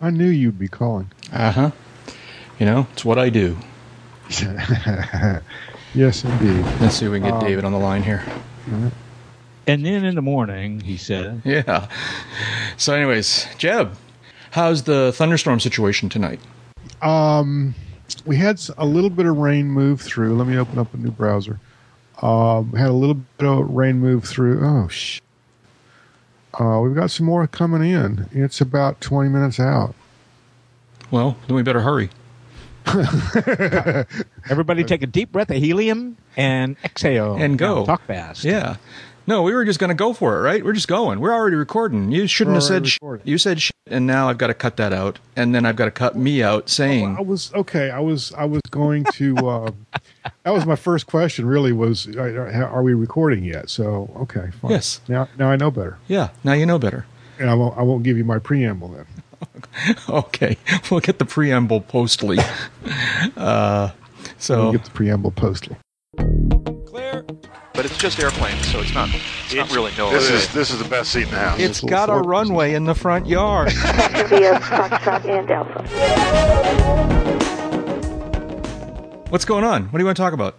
I knew you'd be calling. Uh huh. You know, it's what I do. yes, indeed. Let's see if we can get Um, David on the line here. And then in the morning, he said, Yeah. So, anyways, Jeb, how's the thunderstorm situation tonight? Um, we had a little bit of rain move through. Let me open up a new browser. Um, we had a little bit of rain move through. Oh, sh. Uh, we've got some more coming in. It's about 20 minutes out. Well, then we better hurry. Everybody take a deep breath of helium and exhale. And go. Now, talk fast. Yeah. No, we were just going to go for it, right? We're just going. We're already recording. You shouldn't have said already sh- recording. you said shit, and now I've got to cut that out, and then I've got to cut me out saying I was okay. I was I was going to. Uh, that was my first question. Really, was are are we recording yet? So okay, fine. Yes. Now now I know better, yeah. Now you know better. and I won't I won't give you my preamble then. Okay, we'll get the preamble postly. uh, We'll so get the preamble postally. But it's just airplanes, so it's not. It's, not really no. This is this is the best seat in the house. it's got a runway in the front yard. and Alpha. What's going on? What do you want to talk about?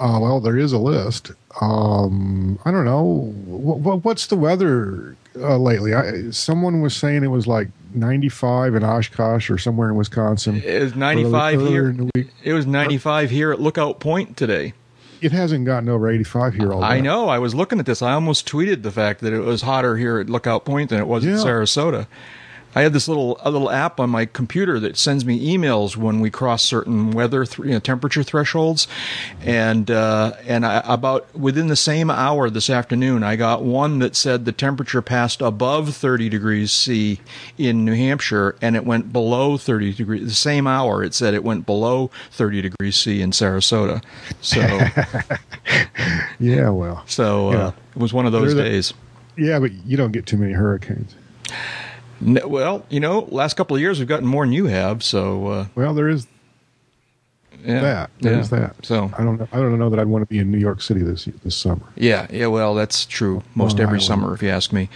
Uh, well, there is a list. Um, I don't know. What, what's the weather uh, lately? I, someone was saying it was like 95 in Oshkosh or somewhere in Wisconsin. It was 95 Early- here. in the week. It was 95 here at Lookout Point today. It hasn't gotten over 85 here all day. I know. I was looking at this. I almost tweeted the fact that it was hotter here at Lookout Point than it was Yeah. at Sarasota. I had this little a little app on my computer that sends me emails when we cross certain weather th- you know, temperature thresholds, and uh, and I, about within the same hour this afternoon, I got one that said the temperature passed above 30 degrees C in New Hampshire, and it went below 30 degrees. The same hour, it said it went below 30 degrees C in Sarasota. So Yeah, well. so uh, Yeah. it was one of those the- days. Yeah, but you don't get too many hurricanes. N- well, you know, last couple of years we've gotten more than you have, so uh, Well, there is yeah, that. There's yeah. that. So I don't know. I don't know that I'd want to be in New York City this this summer. yeah, yeah. Well, that's true. Most Long every Island. summer, if you ask me.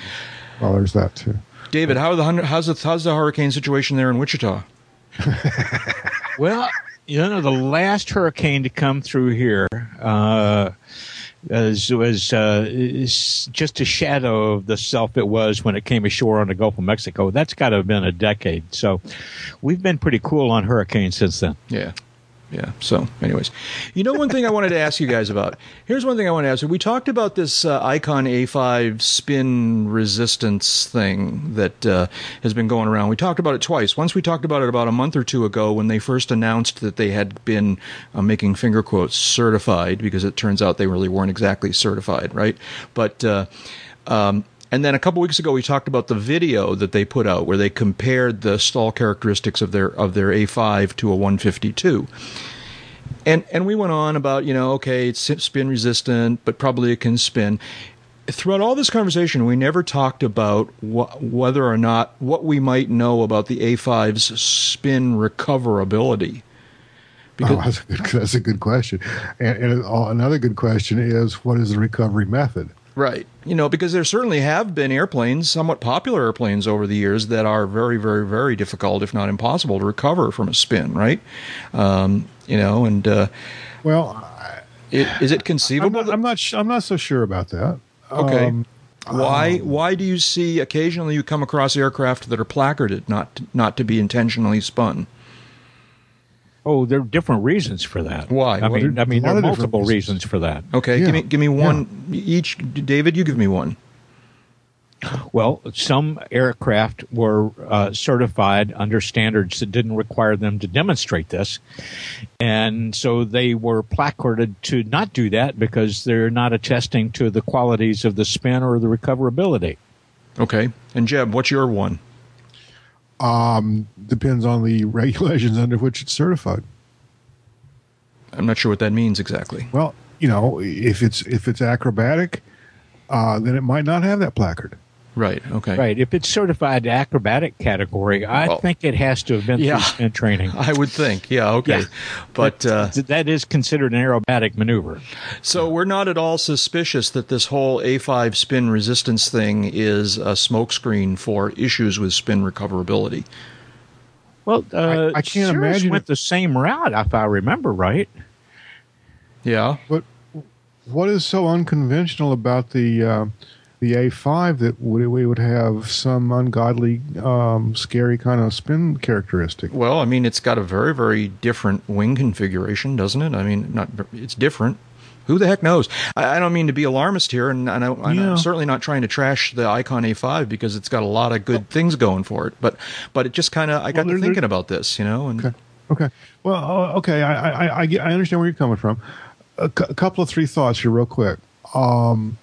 Well, there's that too. David, how are the how's the how's the hurricane situation there in Wichita? Well, you know, the last hurricane to come through here uh, was, was uh, just a shadow of the self it was when it came ashore on the Gulf of Mexico. That's got to have been a decade. So we've been pretty cool on hurricanes since then. Yeah. Yeah. So, anyways, you know, one thing I wanted to ask you guys about. Here's one thing I want to ask you. We talked about this uh, Icon A5 spin resistance thing that uh, has been going around. We talked about it twice. Once we talked about it about a month or two ago when they first announced that they had been uh, making finger quotes certified because it turns out they really weren't exactly certified, right? But uh, um, and then a couple weeks ago, we talked about the video that they put out where they compared the stall characteristics of their of their A5 to a 152. And and we went on about you know okay it's spin resistant but probably it can spin. Throughout all this conversation, we never talked about wh- whether or not what we might know about the A5's spin recoverability. oh, that's a good. That's a good question. And, and another good question is, what is the recovery method? Right. You know, because there certainly have been airplanes, somewhat popular airplanes over the years that are very, very, very difficult, if not impossible, to recover from a spin, right? Um, you know, and uh, Well, it, is it I'm conceivable? not. I'm not, sh- I'm not so sure about that. okay. Um, why? Why do you see occasionally you come across aircraft that are placarded, not not to be intentionally spun? Oh, there are different reasons for that. Why? I What mean, are- I mean, there are multiple reasons. reasons for that. Okay, Yeah, give me give me one each. David, you give me one. Well, some aircraft were uh, certified under standards that didn't require them to demonstrate this. And so they were placarded to not do that because they're not attesting to the qualities of the spin or the recoverability. Okay, and Jeb, what's your one? Um, depends on the regulations under which it's certified. I'm not sure what that means exactly. Well, you know, if it's if it's acrobatic, uh, then it might not have that placard. Right. Okay. Right. If it's certified acrobatic category, I Well, think it has to have been yeah. through spin training. I would think. Yeah. Okay. Yeah. But uh, that is considered an aerobatic maneuver. so we're not at all suspicious that this whole A5 spin resistance thing is a smokescreen for issues with spin recoverability. Well, uh, I can't Cirrus imagine went it- the same route, if I remember right. Yeah. But what is so unconventional about the uh, the A5 that we, we would have some ungodly, um, scary kind of spin characteristic? Well, I mean, it's got a very, very different wing configuration, doesn't it? I mean, not it's different. Who the heck knows? I, I don't mean to be alarmist here, and, and I, I'm Yeah. certainly not trying to trash the Icon A5 because it's got a lot of good things going for it. But, but it just kind of I got to thinking about this, you know, and Okay. Okay. Well, okay. I, I, I, I understand where you're coming from. A couple of three thoughts here, real quick. Um,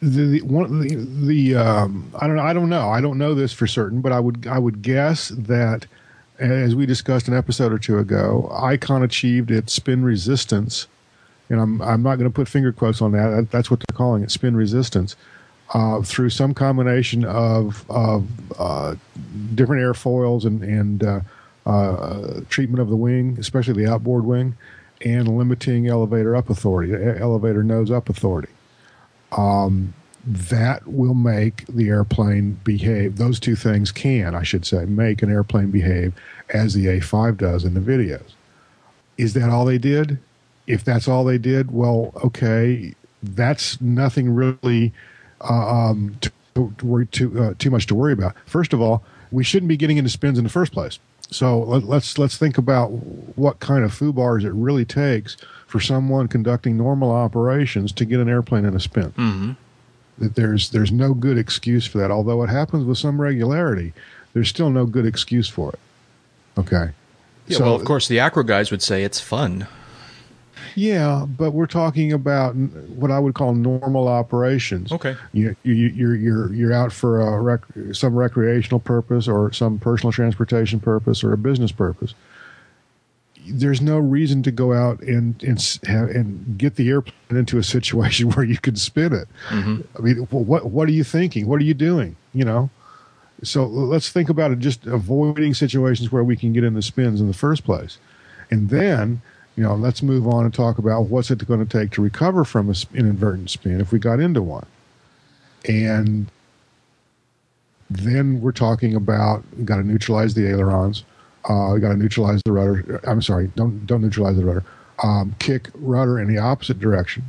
the, the one the, the um, I don't know. I don't know. I don't know this for certain, but I would I would guess that as we discussed an episode or two ago, Icon achieved its spin resistance, and I'm I'm not going to put finger quotes on that. That- That's what they're calling it, spin resistance. Uh, through some combination of, of uh, different airfoils and, and uh, uh, treatment of the wing, especially the outboard wing, and limiting elevator up authority, elevator nose up authority. Um, that will make the airplane behave. Those two things can, I should say, make an airplane behave as the A5 does in the videos. Is that all they did? If that's all they did, well, okay, that's nothing really uh, um, to, to worry too uh, too much to worry about. First of all, we shouldn't be getting into spins in the first place. So let, let's let's think about what kind of foo bars it really takes for someone conducting normal operations to get an airplane in a spin. Mm-hmm. That there's there's no good excuse for that. Although it happens with some regularity, there's still no good excuse for it. Okay. yeah, So- well, of course, the acro guys would say it's fun. Yeah, but we're talking about what I would call normal operations. Okay. You, you, you're you're you're out for a rec- some recreational purpose or some personal transportation purpose or a business purpose. There's no reason to go out and and and get the airplane into a situation where you can spin it. Mm-hmm. I mean, what what are you thinking? What are you doing? You know. So let's think about it. Just avoiding situations where we can get into spins in the first place, and then you know let's move on and talk about what's it going to take to recover from a sp- inadvertent spin if we got into one, and then we're talking about got to neutralize the ailerons. Uh, we got to neutralize the rudder. I'm sorry, don't don't neutralize the rudder. Um, kick rudder in the opposite direction.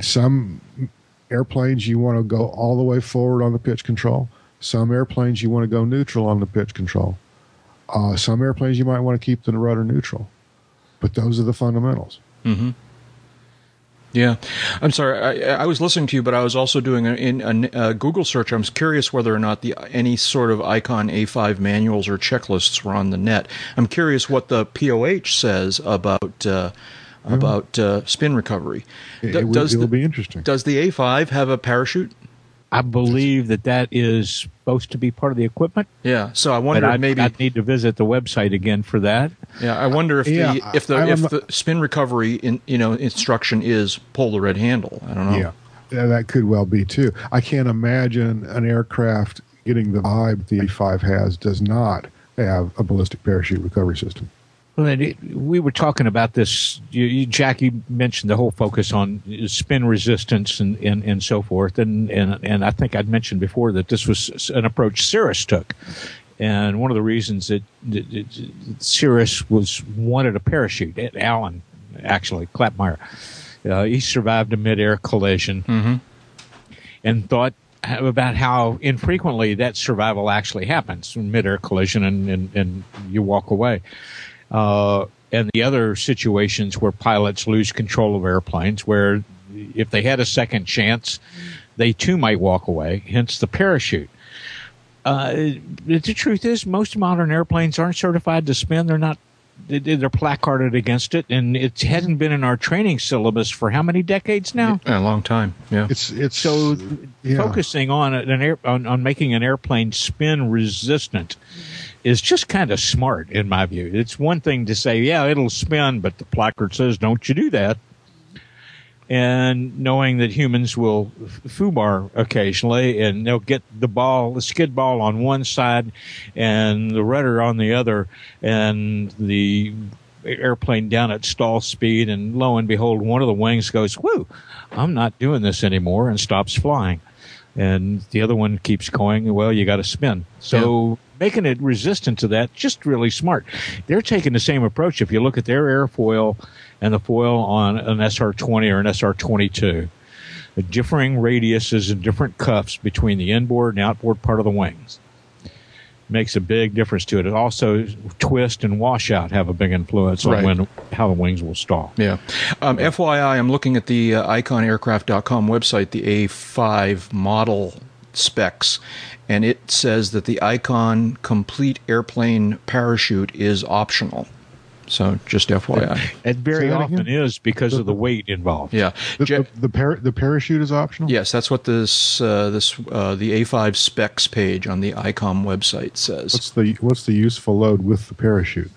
Some airplanes you want to go all the way forward on the pitch control. Some airplanes you want to go neutral on the pitch control. Uh, some airplanes you might want to keep the rudder neutral. But those are the fundamentals. Mm-hmm. Yeah, I'm sorry. I, I was listening to you, but I was also doing a, in a, a Google search. I was curious whether or not the any sort of Icon A5 manuals or checklists were on the net. I'm curious what the POH says about uh, about uh, spin recovery. It, Do- it, will- does it will the, be interesting. does the A5 have a parachute? I believe that that is supposed to be part of the equipment. Yeah. So I But wonder I'd, maybe. I'd need to visit the website again for that. yeah, I wonder if Yeah, the if the I- if the spin recovery in you know instruction is pull the red handle. I don't know. Yeah, Yeah, that could well be too. I can't imagine an aircraft getting the vibe the A5 has does not have a ballistic parachute recovery system. Well, we were talking about this. You, you, Jack, you mentioned the whole focus on spin resistance and, and, and so forth, and, and and I think I'd mentioned before that this was an approach Cirrus took, and one of the reasons that, that, that Cirrus was wanted a parachute. Alan, actually, Klapmeier, uh, he survived a midair collision, Mm-hmm. and thought about how infrequently that survival actually happens midair collision and, and, and you walk away. Uh, and the other situations where pilots lose control of airplanes, where if they had a second chance, they too might walk away, hence the parachute. Uh, the truth is, most modern airplanes aren't certified to spin. They're not. they- They're placarded against it, and it hasn't been in our training syllabus for how many decades now? A long time. Yeah. It's it's So yeah. focusing on an air on, on making an airplane spin resistant is just kind of smart in my view. It's one thing to say, yeah, it'll spin, but the placard says, don't you do that. and knowing that humans will foobar occasionally, and they'll get the ball, the skid ball on one side, and the rudder on the other, and the airplane down at stall speed, and lo and behold, one of the wings goes, "Whoo! I'm not doing this anymore," and stops flying. And the other one keeps going. Well, you got to spin. So making it resistant to that, just really smart. They're taking the same approach. If you look at their airfoil and the foil on an SR20 or an SR22, the differing radiuses and different cuffs between the inboard and outboard part of the wings makes a big difference to it. It also twist and washout have a big influence Right. on when how the wings will stall. Yeah. Um, FYI, I'm looking at the uh, iconaircraft.com website, the A5 model specs, and it says that the Icon complete airplane parachute is optional. So just FYI. It very often again? is because of the weight involved. Yeah. The, Je- the, the, par- the parachute is optional. yes, that's what this uh, this uh, the A5 specs page on the Icon website says. What's the what's the useful load with the parachute?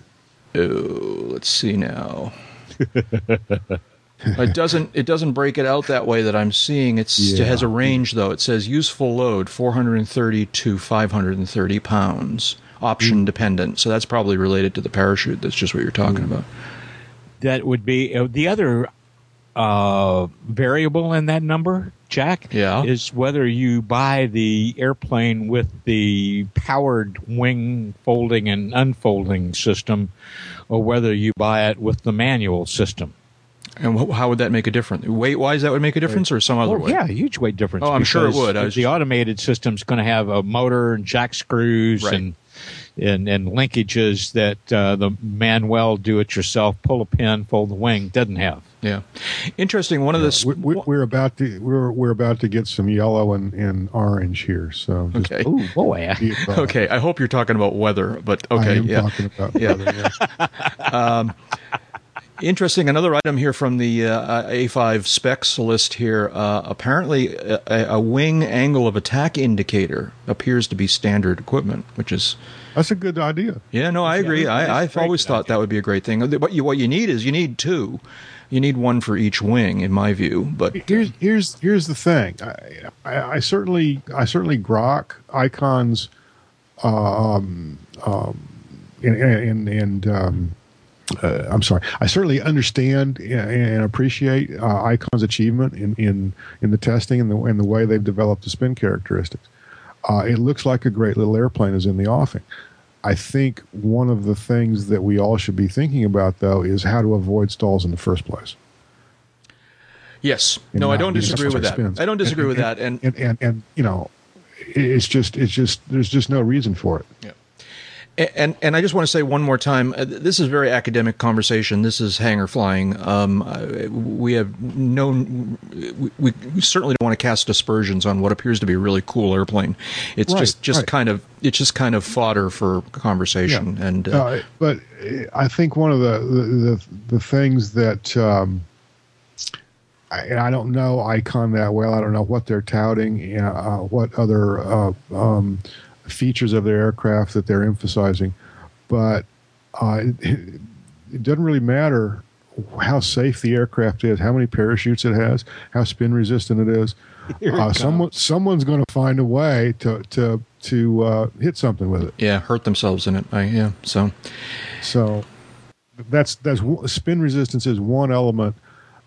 Oh, let's see now. it doesn't it doesn't break it out that way that I'm seeing. It's it has a range though. It says useful load 430 to 530 pounds, option dependent. So that's probably related to the parachute. That's just what you're talking about. That would be uh, the other uh, variable in that number, Jack. Yeah. is whether you buy the airplane with the powered wing folding and unfolding system, or whether you buy it with the manual system. And wh- how would that make a difference? Weight wise, that would make a difference, or some other Oh, way? yeah, huge weight difference. Oh, I'm sure it would. I was the just- automated system's going to have a motor and jack screws Right. and, and and linkages that uh, the manual do-it-yourself pull a pin, fold the wing doesn't have. Yeah. Interesting. One of the s- We, we, we're about to we're we're about to get some yellow and, and orange here. So just okay. Ooh, boy! Okay. I hope you're talking about weather, but I okay. am yeah. talking about Yeah. weather, yes. Interesting. Another item here from the uh, A5 specs list here. Uh, apparently, a, a wing angle of attack indicator appears to be standard equipment, which is That's a good idea. yeah. No, I agree. that is I, a I've always thought that would be a great thing. What you what you need is you need two. You need one for each wing, in my view. But Here's here's here's the thing. I, I, I certainly I certainly grok Icon's, um, um, and and, and um, uh, I'm sorry. I certainly understand and appreciate uh, Icon's achievement in, in in the testing and the and the way they've developed the spin characteristics. Uh, it looks like a great little airplane is in the offing. I think one of the things that we all should be thinking about, though, is how to avoid stalls in the first place. yes, And no, I don't disagree with that. spins. I don't disagree And- with that. and, And and, and and you know, it's just it's just there's just no reason for it. And and I just want to say one more time, uh, this is very academic conversation. This is hangar flying. Um, uh, we have no, we, we certainly don't want to cast aspersions on what appears to be a really cool airplane. It's Right, just just right. kind of it's just kind of fodder for conversation. And uh, Uh, but uh, I think one of the the, the, the things that um, I, I don't know Icon that well. I don't know what they're touting, uh, what other uh, um, features of their aircraft that they're emphasizing, but uh, it, it doesn't really matter how safe the aircraft is, how many parachutes it has, how spin resistant it is. Uh, someone someone's going to find a way to to to uh, hit something with it. yeah, hurt themselves in it. I, yeah, so So that's that's spin resistance is one element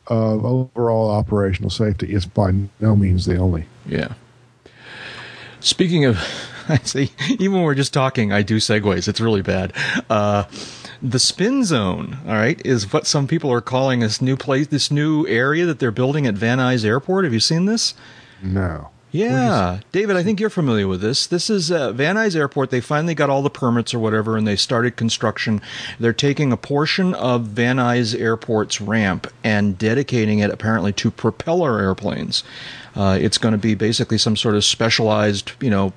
of overall operational safety. It's by no means the only. yeah. Speaking of, I see. Even when we're just talking, I do segues. It's really bad. Uh, the spin zone, all right, is what some people are calling this new place, this new area that they're building at Van Nuys Airport. Have you seen this? No. Yeah, David, I think you're familiar with this. This is uh, Van Nuys Airport. They finally got all the permits or whatever, and they started construction. They're taking a portion of Van Nuys Airport's ramp and dedicating it apparently to propeller airplanes. Uh, it's going to be basically some sort of specialized, you know,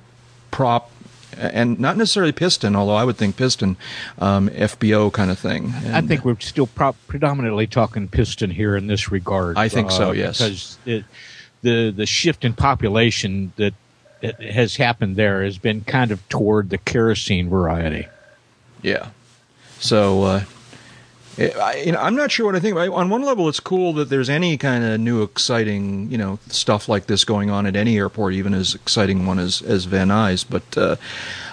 prop. And not necessarily piston, although I would think piston, um, FBO kind of thing. I think we're still pro- predominantly talking piston here in this regard. I think so, yes. because it, the the shift in population that has happened there has been kind of toward the kerosene variety. Yeah. So, uh, I, you know, I'm not sure what I think. On one level, it's cool that there's any kind of new, exciting, you know, stuff like this going on at any airport, even as exciting one as as Van Nuys. But uh,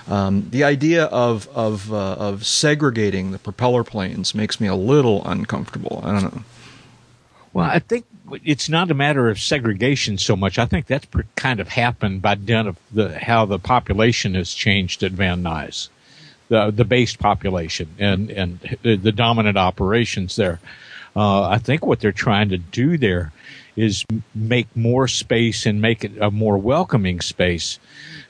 um, the idea of of uh, of segregating the propeller planes makes me a little uncomfortable. I don't know. Well, I think it's not a matter of segregation so much. I think that's kind of happened by dint of the how the population has changed at Van Nuys the the base population and and the dominant operations there. Uh, I think what they're trying to do there is make more space and make it a more welcoming space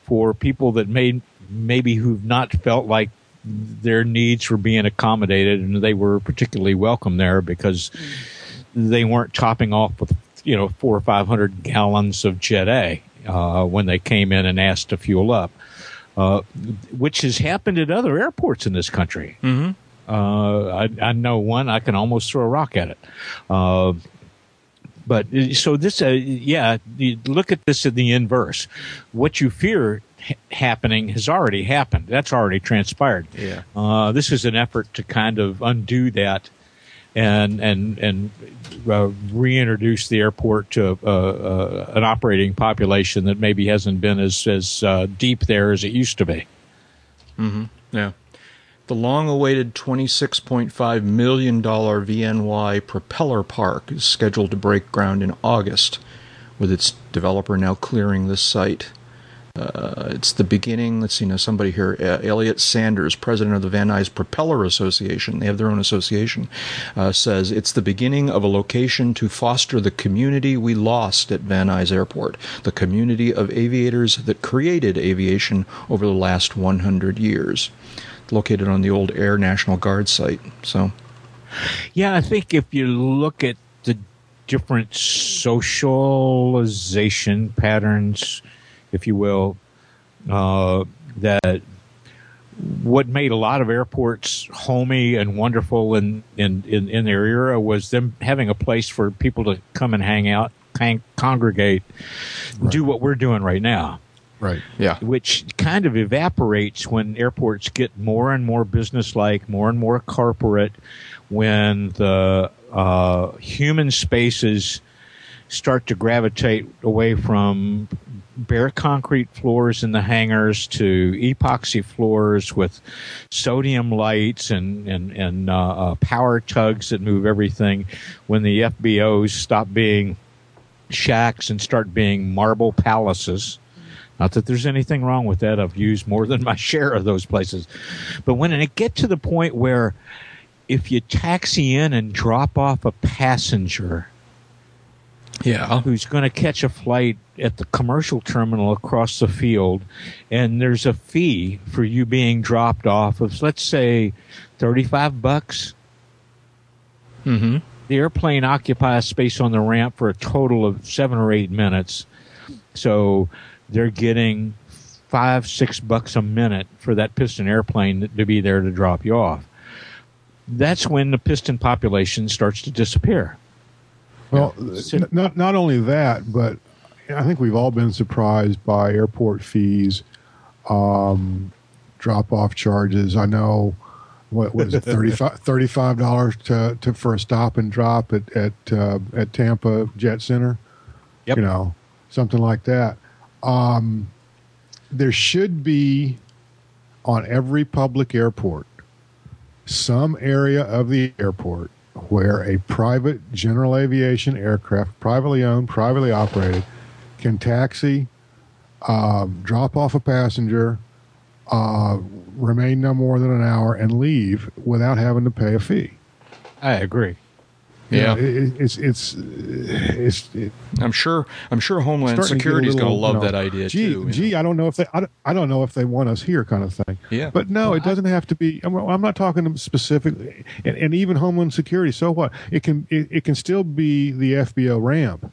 for people that may maybe who've not felt like their needs were being accommodated and they were particularly welcome there because they weren't topping off with you know four or five hundred gallons of Jet A uh, when they came in and asked to fuel up uh, which has happened at other airports in this country. Mm-hmm. Uh, I, I, know one. I can almost throw a rock at it. Uh, but uh, so this, uh, yeah, you look at this in the inverse. What you fear ha- happening has already happened. That's already transpired. Yeah. Uh, this is an effort to kind of undo that and and and uh, reintroduce the airport to uh, uh, an operating population that maybe hasn't been as as uh, deep there as it used to be. Mm-hmm. Yeah. The long-awaited $26.5 million VNY propeller park is scheduled to break ground in August, with its developer now clearing the site. Uh, it's the beginning. Let's see now. Somebody here, uh, Elliot Sanders, president of the Van Nuys Propeller Association. They have their own association. Uh, says it's the beginning of a location to foster the community we lost at Van Nuys Airport, the community of aviators that created aviation over the last 100 years. Located on the old Air National Guard site. So, yeah, I think if you look at the different socialization patterns if you will, uh, that what made a lot of airports homey and wonderful in, in, in, in, their era was them having a place for people to come and hang out, hang, congregate, right. do what we're doing right now. Right. Yeah. Which kind of evaporates when airports get more and more businesslike, more and more corporate, when the uh, human spaces start to gravitate away from bare concrete floors in the hangars to epoxy floors with sodium lights and and and uh, uh, power tugs that move everything. When the FBOs stop being shacks and start being marble palaces. Not that there's anything wrong with that. I've used more than my share of those places. But when it get to the point where if you taxi in and drop off a passenger yeah. who's going to catch a flight at the commercial terminal across the field, and there's a fee for you being dropped off of, let's say, 35 bucks. Mm-hmm. The airplane occupies space on the ramp for a total of seven or eight minutes. So they're getting five, six bucks a minute for that piston airplane to be there to drop you off. That's when the piston population starts to disappear. Well, n- not not only that, but I think we've all been surprised by airport fees, um, drop off charges. I know what was it 35 dollars to, to for a stop and drop at at uh, at Tampa Jet Center. Yep. You know, something like that. Um, there should be on every public airport some area of the airport where a private general aviation aircraft, privately owned, privately operated, can taxi, um, drop off a passenger, uh, remain no more than an hour, and leave without having to pay a fee. I agree. Yeah, it, it's it's uh, it's. It, I'm sure. I'm sure Homeland Security is going to love you know, that idea gee, too. Gee, know? I don't know if they. I don't, I don't know if they want us here, kind of thing. Yeah. But no, well, it doesn't I, have to be. I'm, I'm not talking specifically, and, and, even Homeland Security. So what? It can it, it can still be the FBO ramp,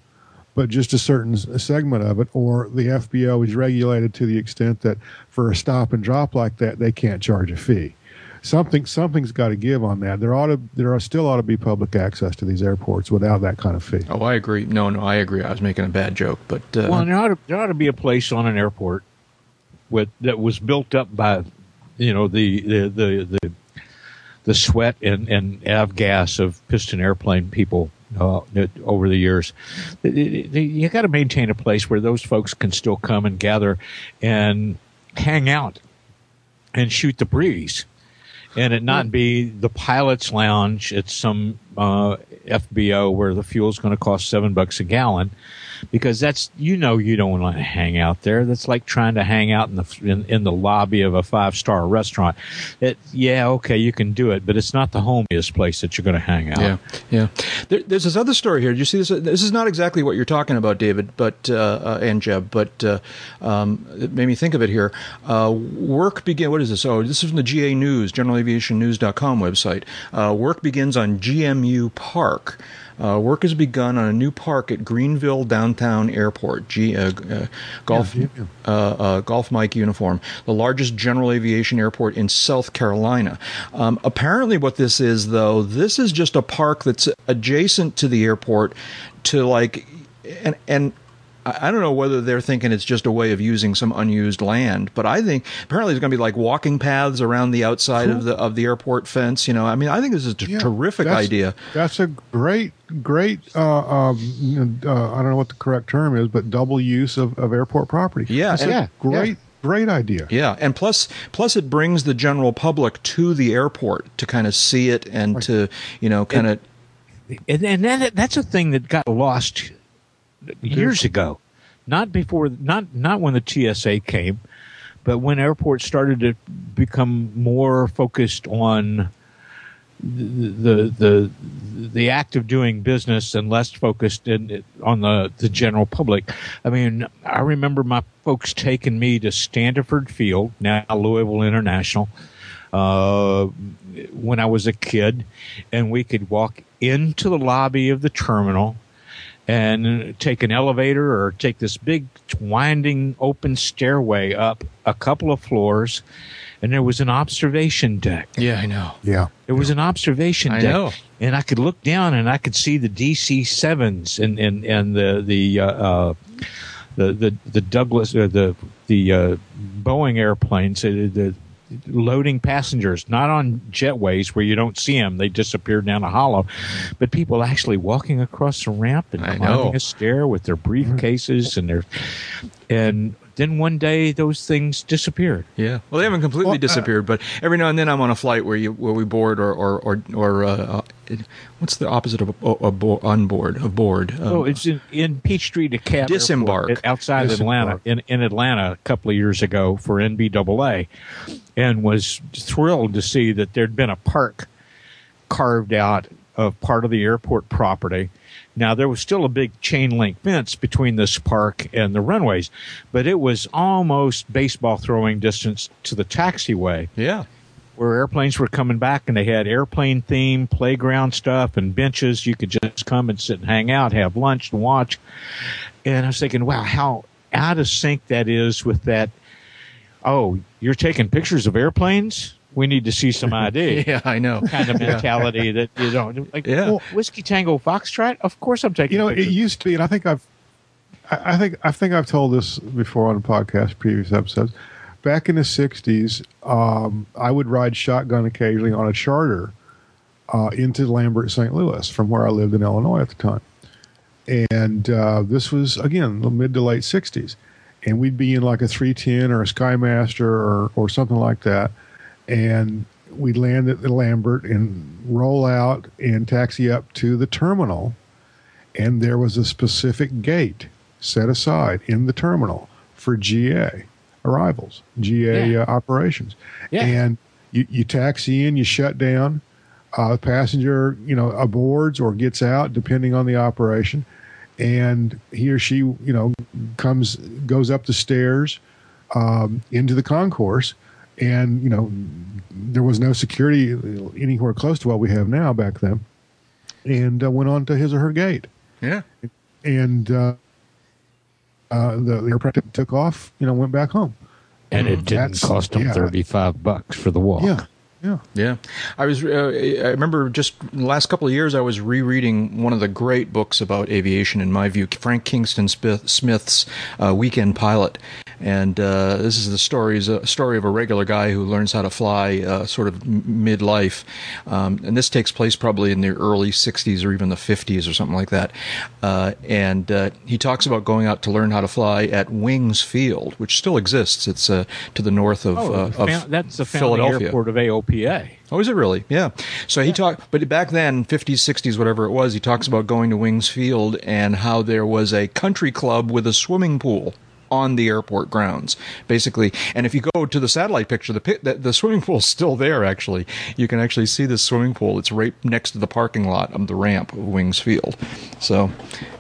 but just a certain segment of it, or the FBO is regulated to the extent that for a stop and drop like that, they can't charge a fee something something's got to give on that. There ought to there still ought to be public access to these airports without that kind of fee. Oh, I agree. No, no, I agree. I was making a bad joke, but uh, well, there ought, to, there ought to be a place on an airport with that was built up by you know the the the the, the sweat and, and avgas of piston airplane people uh, over the years. You got to maintain a place where those folks can still come and gather and hang out and shoot the breeze. And it not be the pilot's lounge at some uh, FBO where the fuel's going to cost seven bucks a gallon because that's you know you don't want to hang out there. That's like trying to hang out in the in, in the lobby of a five star restaurant. It yeah okay you can do it, but it's not the homiest place that you're going to hang out. Yeah, yeah. There, there's this other story here. Do you see this? This is not exactly what you're talking about, David, but uh, uh, and Jeb, but uh, um, it made me think of it here. Uh, work begin. What is this? Oh, this is from the GA News, General Aviation GeneralAviationNews.com website. Uh, work begins on GMU Park. Uh, work has begun on a new park at Greenville Downtown Airport. G, uh, uh, golf, yeah, uh, uh, golf Mike uniform, the largest general aviation airport in South Carolina. Um, apparently, what this is, though, this is just a park that's adjacent to the airport, to like, and and I don't know whether they're thinking it's just a way of using some unused land, but I think apparently there's going to be like walking paths around the outside cool. of the of the airport fence. You know, I mean, I think this is a yeah, terrific that's, idea. That's a great, great. Uh, um, uh, I don't know what the correct term is, but double use of, of airport property. Yeah, that's yeah, great. Yeah. Great idea. Yeah, and plus, plus it brings the general public to the airport to kind of see it and right. to you know kind of. And, and that, that's a thing that got lost years ago, not before, not not when the TSA came, but when airports started to become more focused on the the the, the act of doing business and less focused in, on the the general public. I mean, I remember my folks taking me to Standiford Field, now Louisville International. Uh, when I was a kid, and we could walk into the lobby of the terminal and take an elevator or take this big winding open stairway up a couple of floors and there was an observation deck. Yeah, I know. Yeah. There was an observation I deck. Know. And I could look down and I could see the DC sevens and, and, and the the uh, uh, the, the the Douglas uh, the the uh, Boeing airplanes uh, the loading passengers, not on jetways where you don't see them; they disappear down a hollow. But people actually walking across the ramp and climbing a stair with their briefcases and their and then one day those things disappeared. Yeah, well, they haven't completely well, uh, disappeared, but every now and then I'm on a flight where you where we board or or or, or uh, uh what's the opposite of a, a, a on board a board? Um, oh, it's in, in Peachtree DeKalb disembark outside disembark. Atlanta in in Atlanta a couple of years ago for NBAA, and was thrilled to see that there'd been a park carved out of part of the airport property now there was still a big chain link fence between this park and the runways, but it was almost baseball throwing distance to the taxiway. Yeah. Where airplanes were coming back and they had airplane theme, playground stuff and benches. You could just come and sit and hang out, have lunch and watch. And I was thinking, wow, how out of sync that is with that. Oh, you're taking pictures of airplanes? We need to see some ID. yeah, I know. Kind of mentality that you know, like yeah. well, whiskey tango foxtrot. Of course, I'm taking. You know, pictures. it used to be, and I think I've, I, I think I think I've told this before on a podcast, previous episodes. Back in the '60s, um, I would ride shotgun occasionally on a charter uh, into Lambert, St. Louis, from where I lived in Illinois at the time. And uh, this was again the mid to late '60s, and we'd be in like a 310 or a Skymaster or or something like that and we land at the Lambert and roll out and taxi up to the terminal. And there was a specific gate set aside in the terminal for GA arrivals, GA yeah. uh, operations. Yeah. And you, you taxi in, you shut down. Uh, passenger, you know, aboards or gets out, depending on the operation, and he or she, you know, comes goes up the stairs um, into the concourse and you know there was no security anywhere close to what we have now back then, and uh, went on to his or her gate. Yeah, and uh, uh, the, the aircraft took off. You know, went back home, and it didn't That's, cost them yeah. thirty five bucks for the walk. Yeah, yeah, yeah. I was. Uh, I remember just the last couple of years, I was rereading one of the great books about aviation, in my view, Frank Kingston Smith's uh, Weekend Pilot, and uh, this is the story is a story of a regular guy who learns how to fly, uh, sort of midlife, um, and this takes place probably in the early '60s or even the '50s or something like that. Uh, and uh, he talks about going out to learn how to fly at Wings Field, which still exists. It's uh, to the north of, Oh, uh, of that's the Philadelphia. airport of AOPA. Oh, is it really? Yeah. So he talked, but back then, 50s, 60s, whatever it was, he talks about going to Wings Field and how there was a country club with a swimming pool on the airport grounds, basically. And if you go to the satellite picture, the the, the swimming pool's still there. Actually, you can actually see the swimming pool. It's right next to the parking lot of the ramp of Wings Field. So,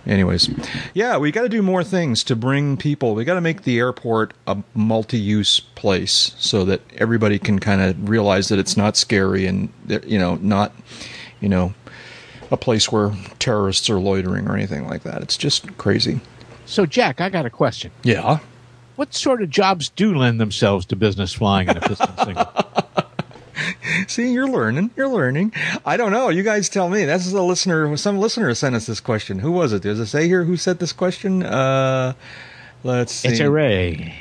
anyways, yeah, we got to do more things to bring people. We got to make the airport a multi-use place so that everybody can kind of realize that it's not scary and you know not you know a place where terrorists are loitering or anything like that. It's just crazy. So, Jack, I got a question. Yeah. What sort of jobs do lend themselves to business flying in a piston single? See, you're learning. You're learning. I don't know. You guys tell me. This is a listener. Some listener sent us this question. Who was it? Does it say here who sent this question? Uh, let's see. It's a ray.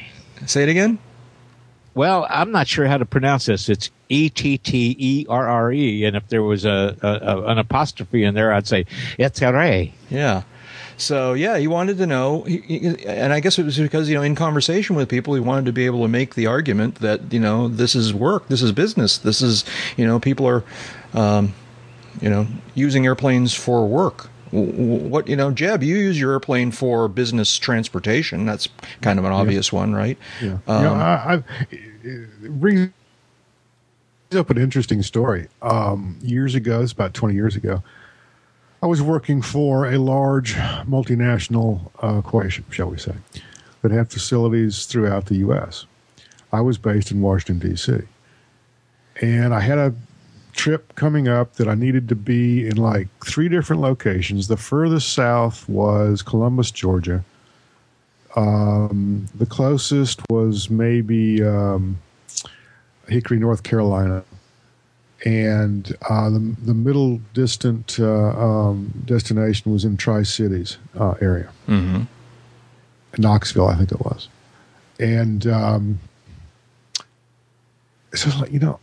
Say it again. Well, I'm not sure how to pronounce this. It's E T T E R R E, and if there was a, a, a an apostrophe in there, I'd say it's a ray. Yeah. So yeah, he wanted to know, he, he- and I guess it was because you know, in conversation with people, he wanted to be able to make the argument that you know, this is work, this is business, this is you know, people are, um, you know, using airplanes for work. W- w- What you know, Jeb, you use your airplane for business transportation. That's kind of an obvious one, right? Yeah. Um, you know, I, I, it brings up an interesting story. Um, years ago, it's about 20 years ago, I was working for a large multinational uh, corporation, shall we say, that had facilities throughout the U.S. I was based in Washington, D.C. And I had a trip coming up that I needed to be in like three different locations. The furthest south was Columbus, Georgia. Um, the closest was maybe um, Hickory, North Carolina, and uh, the the middle distant uh, um, destination was in Tri Cities uh, area, mhm. Knoxville, I think it was, and um, so like you know,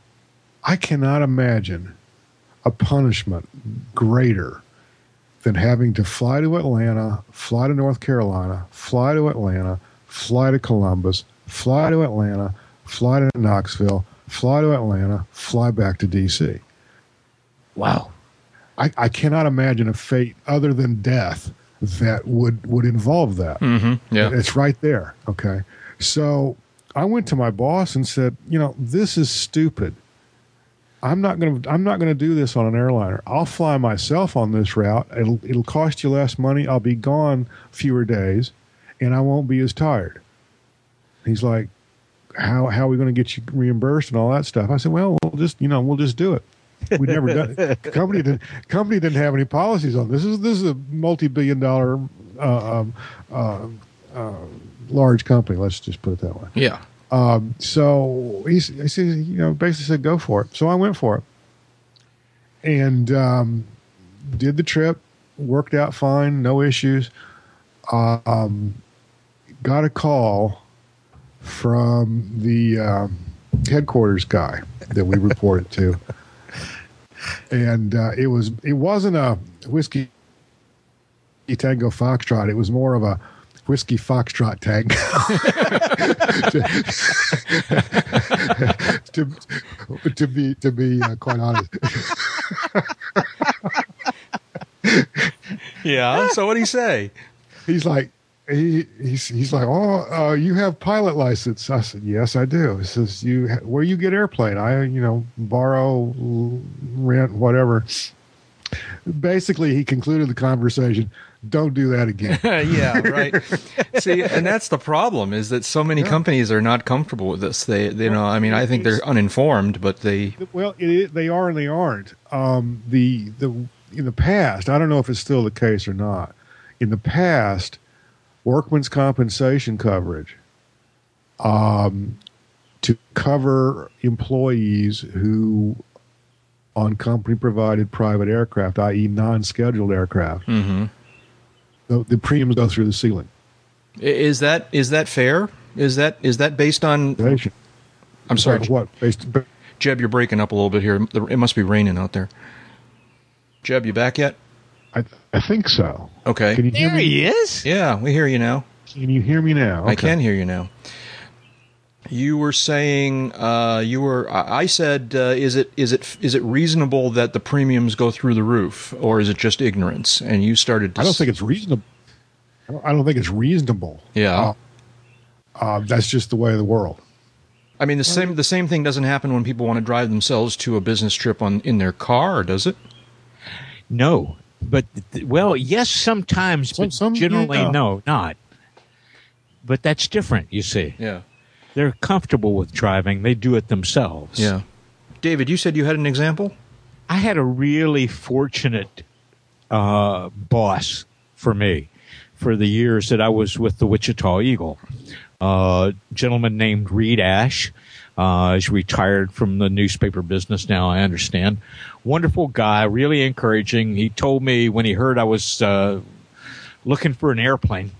I cannot imagine a punishment greater than having to fly to Atlanta, fly to North Carolina, fly to Atlanta, fly to Columbus, fly to Atlanta, fly to Knoxville, fly to Atlanta, fly back to DC. Wow. I, I cannot imagine a fate other than death that would would involve that. Mhm. Yeah. It's right there. Okay. So I went to my boss and said, you know, this is stupid. I'm not going to I'm not going to do this on an airliner. I'll fly myself on this route. It'll it'll cost you less money. I'll be gone fewer days and I won't be as tired. He's like, how how are we going to get you reimbursed and all that stuff? I said, well, we'll just, you know, we'll just do it. We never done it. company didn't company didn't have any policies on this. This is this is a multi-billion dollar uh, um, uh, uh, large company. Let's just put it that way. Yeah. Um, so he, he said, you know, basically said, go for it. So I went for it and um, did the trip, worked out fine, no issues. Um, got a call from the um, headquarters guy that we reported to. And uh, it was it wasn't a whiskey tango foxtrot. It was more of a whiskey foxtrot tango. to, to be to be uh, quite honest. Yeah. So what would he say? He's like he he's he's like, oh, uh, you have pilot license. I said, yes, I do. He says, you ha- where you get airplane? I you know borrow, rent, whatever. Basically, he concluded the conversation. Don't do that again. yeah, right. See, and that's the problem is that so many companies are not comfortable with this. They, they you know, I mean, I think they're uninformed, but they, Well, it they are and they aren't. Um, the the in the past, I don't know if it's still the case or not. In the past, workman's compensation coverage um, to cover employees who on company provided private aircraft, i.e., non scheduled aircraft, Mhm. the, the premiums go through the ceiling. is that is that fair? Is that is that based on? I'm sorry, What? Based, Jeb. You're breaking up a little bit here. It must be raining out there. Jeb, you back yet? I, I think so. Okay. Can you hear There me? he is. Yeah, we hear you now. Can you hear me now? I can hear you now. You were saying uh, you were. I I said, uh, is it is it is it reasonable that the premiums go through the roof, or is it just ignorance? And you started. To I don't s- think it's reasonable. I don't, I don't think it's reasonable. Yeah. Uh, uh, that's just the way of the world. I mean, the same the same thing doesn't happen when people want to drive themselves to a business trip on in their car, does it? No, but well, yes, sometimes, Some- but some- generally, yeah. no, not. But that's different. You see, Yeah. they're comfortable with driving; they do it themselves. Yeah. David, you said you had an example. I had a really fortunate uh, boss for me for the years that I was with the Wichita Eagle. Uh, gentleman named Reed Ash. Uh, he's retired from the newspaper business now, I understand. Wonderful guy, really encouraging. He told me when he heard I was uh, looking for an airplane,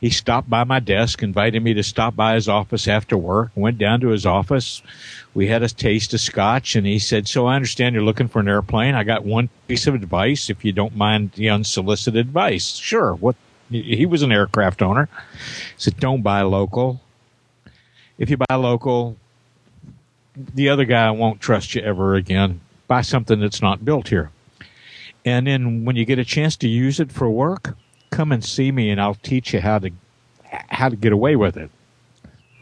he stopped by my desk, invited me to stop by his office after work. Went down to his office. We had a taste of scotch, and he said, "So I understand you're looking for an airplane. I got one piece of advice, if you don't mind the unsolicited advice." Sure. What? He was an aircraft owner. He said, "Don't buy local. If you buy local, the other guy won't trust you ever again. Buy something that's not built here." And then when you get a chance to use it for work, come and see me, and I'll teach you how to how to get away with it.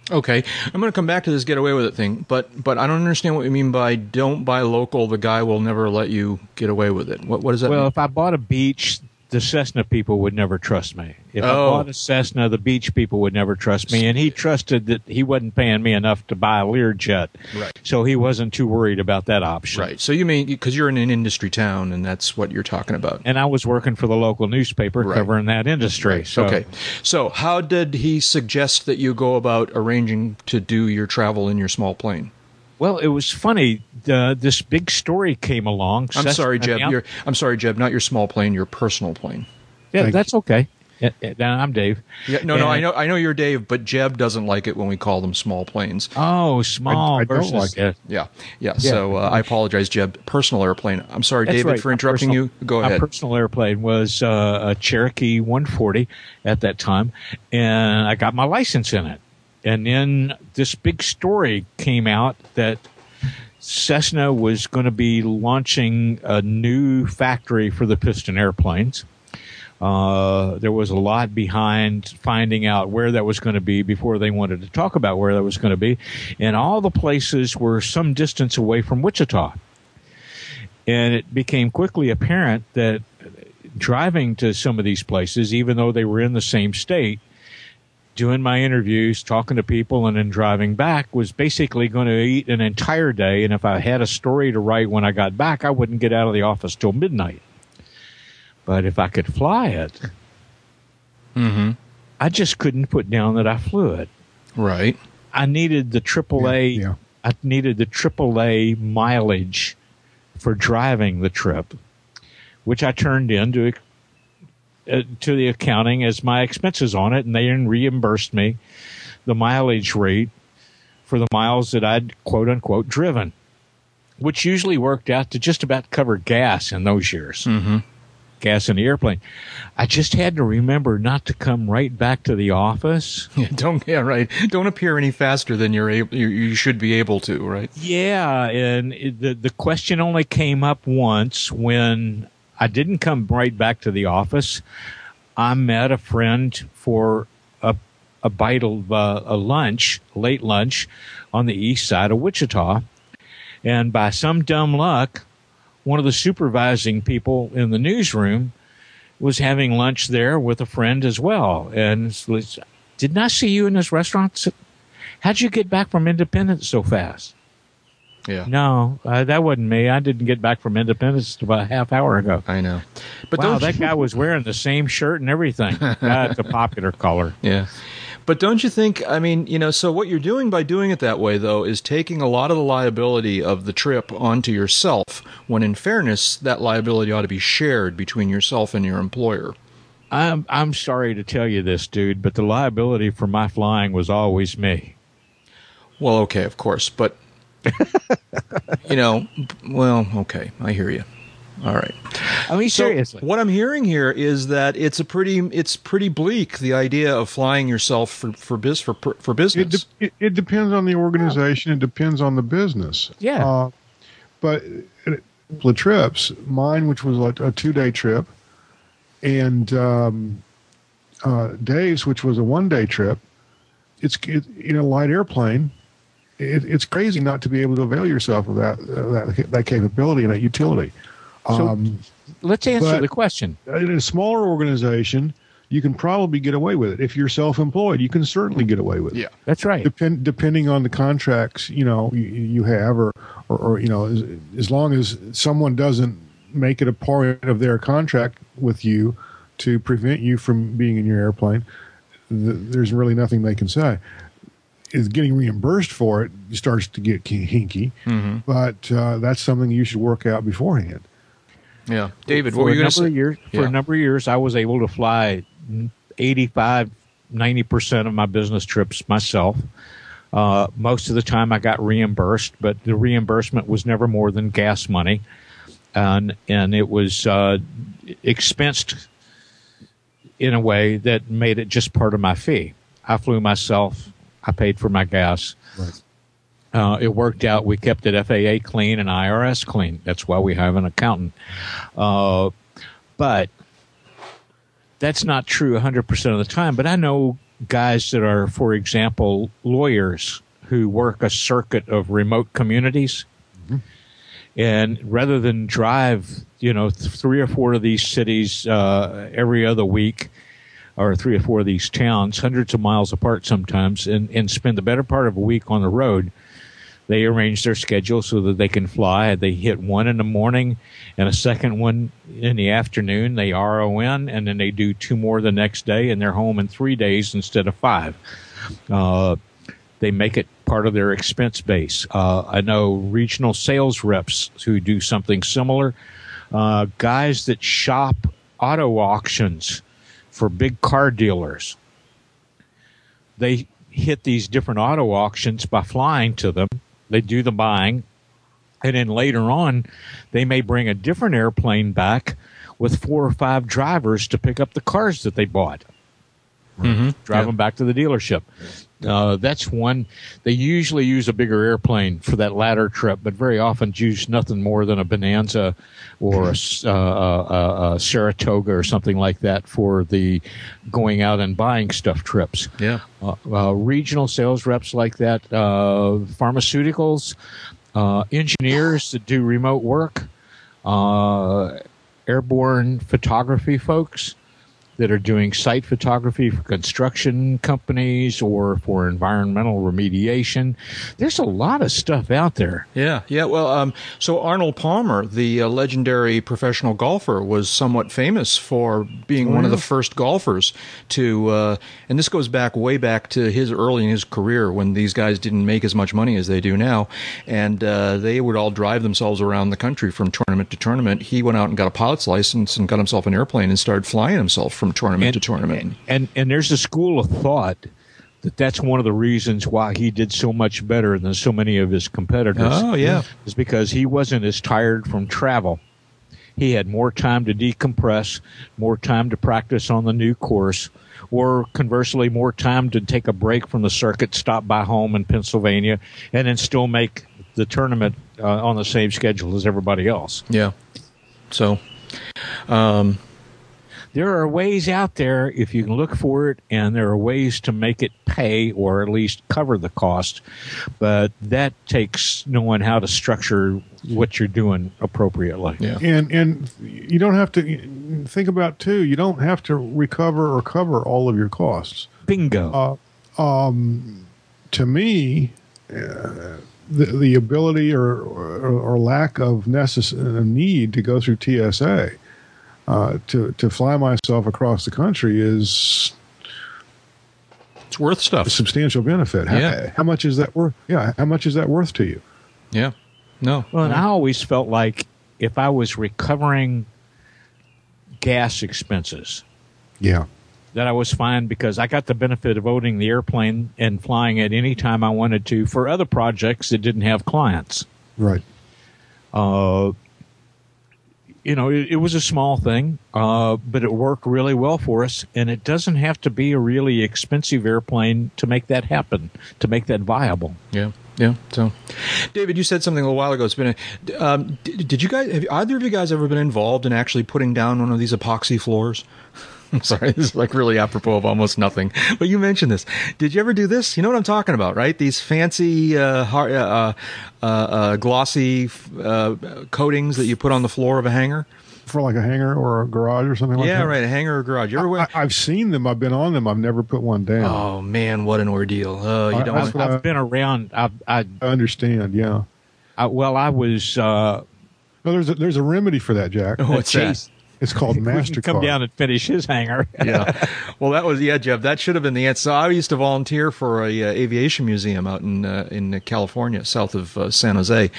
Okay, I'm going to come back to this get away with it thing, but but I don't understand what you mean by don't buy local. The guy will never let you get away with it. What what does that Well, mean? if I bought a beach, the Cessna people would never trust me. If Oh. I bought a Cessna, the Beech people would never trust me. And he trusted that he wasn't paying me enough to buy a Learjet. Right. So he wasn't too worried about that option. Right. So you mean because you're in an industry town, and that's what you're talking about. And I was working for the local newspaper Right. covering that industry. So okay. So how did he suggest that you go about arranging to do your travel in your small plane? Well, it was funny. The, this big story came along. I'm Cessna sorry, Jeb. announced- Your, I'm sorry, Jeb. Not your small plane. Your personal plane. yeah, Thank that's okay. Yeah, yeah, I'm Dave. Yeah. No, no. I know. I know you're Dave, but Jeb doesn't like it when we call them small planes. Oh, small I don't like it. Yeah. Yeah. So uh, I apologize, Jeb. Personal airplane. I'm sorry, That's David, right. for interrupting personal- you. Go ahead. My personal airplane was uh, a Cherokee 140 at that time, and I got my license in it. And then this big story came out that Cessna was going to be launching a new factory for the piston airplanes. Uh, there was a lot behind finding out where that was going to be before they wanted to talk about where that was going to be. And all the places were some distance away from Wichita. And it became quickly apparent that driving to some of these places, even though they were in the same state, doing my interviews, talking to people, and then driving back was basically going to eat an entire day. And if I had a story to write when I got back, I wouldn't get out of the office till midnight. But if I could fly it, mm-hmm. I just couldn't put down that I flew it. Right. I needed the AAA. Yeah, yeah. I needed the AAA mileage for driving the trip, which I turned into to the accounting as my expenses on it, and they reimbursed me the mileage rate for the miles that I'd quote unquote driven, which usually worked out to just about cover gas in those years. Mm-hmm. Gas in the airplane. I just had to remember not to come right back to the office. Yeah, don't yeah right. Don't appear any faster than you're able. You, you should be able to. Right. Yeah, and it, the the question only came up once when I didn't come right back to the office. I met a friend for a a bite of uh, a lunch, late lunch, on the east side of Wichita, and by some dumb luck, one of the supervising people in the newsroom was having lunch there with a friend as well, and didn't I see you in this restaurant? How'd you get back from Independence so fast? Yeah. No, uh, that wasn't me. I didn't get back from Independence about a half hour ago. I know. But wow, that guy was wearing the same shirt and everything. That's a popular color. Yeah. But don't you think, I mean, you know, so what you're doing by doing it that way, though, is taking a lot of the liability of the trip onto yourself, when in fairness, that liability ought to be shared between yourself and your employer. I'm I'm sorry to tell you this, dude, but the liability for my flying was always me. Well, okay, of course, but you know, well, okay, I hear you. All right. I mean, So seriously. what I'm hearing here is that it's a pretty it's pretty bleak the idea of flying yourself for for biz for for It, business. de- it, it depends on the organization. It depends on the business. Yeah. Uh, but uh, the trips, mine, which was like a two day trip, and um, uh, Dave's, which was a one day trip, it's it, in a light airplane. It, it's crazy not to be able to avail yourself of that uh, that, that capability and that utility. So- Um, Let's answer the question. in a smaller organization, you can probably get away with it. If you're self-employed, you can certainly get away with it. Yeah. That's right. Depend, depending on the contracts you know you, you have, or, or or you know, as, as long as someone doesn't make it a part of their contract with you to prevent you from being in your airplane, th- there's really nothing they can say. Is getting reimbursed for it starts to get hinky, but uh, that's something you should work out beforehand. yeah, David, for what were a you going number to of say? years, for a number of years, I was able to fly 85, 90 percent of my business trips myself. Uh, most of the time, I got reimbursed, but the reimbursement was never more than gas money, and and it was uh, expensed in a way that made it just part of my fee. I flew myself. I paid for my gas. Uh, it worked out. We kept it FAA clean and IRS clean. That's why we have an accountant. Uh, but that's not true 100% of the time. But I know guys that are, for example, lawyers who work a circuit of remote communities. And rather than drive, you know, th- three or four of these cities uh, every other week, or three or four of these towns, hundreds of miles apart sometimes, and, and spend the better part of a week on the road, they arrange their schedule so that they can fly. They hit one in the morning and a second one in the afternoon. They RON, and then they do two more the next day, and they're home in three days instead of five. Uh, they make it part of their expense base. Uh, I know regional sales reps who do something similar. Uh, guys that shop auto auctions for big car dealers. They hit these different auto auctions by flying to them. They do the buying. And then later on, they may bring a different airplane back with four or five drivers to pick up the cars that they bought drive Yeah. them back to the dealership. Uh, that's one. They usually use a bigger airplane for that latter trip, but very often use nothing more than a Bonanza or a, uh, uh, uh, Saratoga or something like that for the going out and buying stuff trips. Yeah. Uh, uh, regional sales reps like that, uh, pharmaceuticals, uh, engineers that do remote work, uh, airborne photography folks that are doing site photography for construction companies or for environmental remediation. There's a lot of stuff out there. Yeah, yeah. Well, um, so Arnold Palmer, the uh, legendary professional golfer, was somewhat famous for being one of the first golfers to, uh, and this goes back way back to his early in his career when these guys didn't make as much money as they do now, and uh, they would all drive themselves around the country from tournament to tournament. He went out and got a pilot's license and got himself an airplane and started flying himself from tournament to tournament. And and there's a school of thought that that's one of the reasons why he did so much better than so many of his competitors. Oh, yeah. is because he wasn't as tired from travel. He had more time to decompress, more time to practice on the new course, or conversely, more time to take a break from the circuit, stop by home in Pennsylvania, and then still make the tournament uh, on the same schedule as everybody else. Yeah. So, um, there are ways out there if you can look for it, and there are ways to make it pay or at least cover the cost. But that takes knowing how to structure what you're doing appropriately. yeah. and and you don't have to think about too. You don't have to recover or cover all of your costs. Bingo. Um, To me, uh, the the ability or or, or lack of necess- uh, need to go through TSA uh, to to fly myself across the country is It's worth a stuff. substantial benefit. How, Yeah. how much is that worth? Yeah, how much is that worth to you? Yeah. No. well, and I always felt like if I was recovering gas expenses Yeah. that I was fine because I got the benefit of owning the airplane and flying it any time I wanted to for other projects that didn't have clients. Right. Uh, you know, it, it was a small thing, uh, but it worked really well for us. And it doesn't have to be a really expensive airplane to make that happen, to make that viable. Yeah, yeah. So, David, you said something a little while ago. It's been a. Um, did, did you guys? Have either of you guys ever been involved in actually putting down one of these epoxy floors? I'm sorry, this is like really apropos of almost nothing. But you mentioned this. Did you ever do this? You know what I'm talking about, right? These fancy, uh, har- uh, uh, uh, glossy uh, coatings that you put on the floor of a hangar. For like a hangar or a garage or something like yeah, that. Yeah, right. A hangar or garage. You ever? I, I've seen them. I've been on them. I've never put one down. oh man, what an ordeal! Oh, you I- don't. I- want But I've been around. I, I, I understand. Yeah. I well, I was. Uh, No, there's a, there's a remedy for that, Jack. Oh, what's that? Chase. It's called we can Mastercard. come down and finish his hangar. yeah. Well, that was yeah, Jeff. That should have been the answer. So I used to volunteer for a uh, aviation museum out in uh, in California, south of uh, San Jose,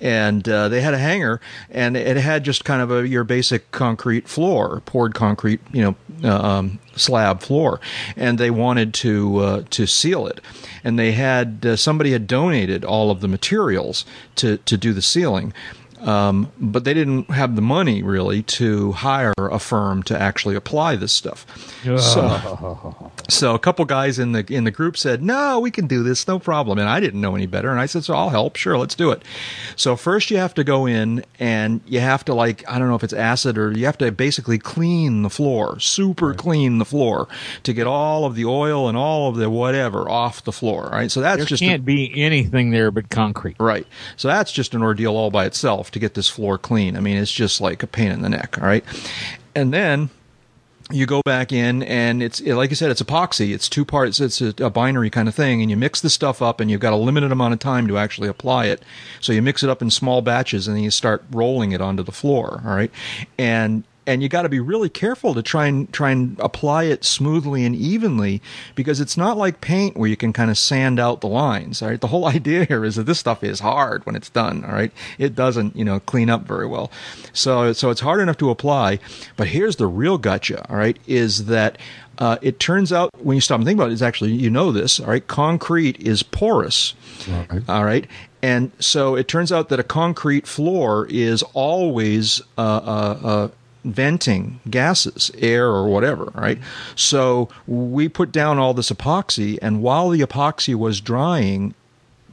and uh, they had a hangar, and it had just kind of a your basic concrete floor, poured concrete, you know, uh, um, slab floor, and they wanted to uh, to seal it, and they had uh, somebody had donated all of the materials to to do the sealing. Um, but they didn't have the money really to hire a firm to actually apply this stuff. So, so a couple guys in the in the group said, "No, we can do this, no problem." And I didn't know any better, and I said, "So I'll help. Sure, let's do it." So first, you have to go in and you have to like I don't know if it's acid or you have to basically clean the floor, super clean the floor to get all of the oil and all of the whatever off the floor. Right. So that's There just can't be anything there but concrete. Right. So that's just an ordeal all by itself to get this floor clean. I mean, it's just like a pain in the neck. All right. And then you go back in and it's like I said, it's epoxy. It's two parts. It's a, a binary kind of thing, and you mix the stuff up, and you've got a limited amount of time to actually apply it. So you mix it up in small batches, and then you start rolling it onto the floor. All right, and and you got to be really careful to try and try and apply it smoothly and evenly because it's not like paint where you can kind of sand out the lines. All right, the whole idea here is that this stuff is hard when it's done. All right, it doesn't you know clean up very well, so so it's hard enough to apply. But here's the real gotcha. All right, is that uh, it turns out when you stop and think about it, it, is actually you know this. All right, concrete is porous. Right. All right. And so it turns out that a concrete floor is always uh, uh, uh, venting gases, air or whatever, right? So we put down all this epoxy, and while the epoxy was drying,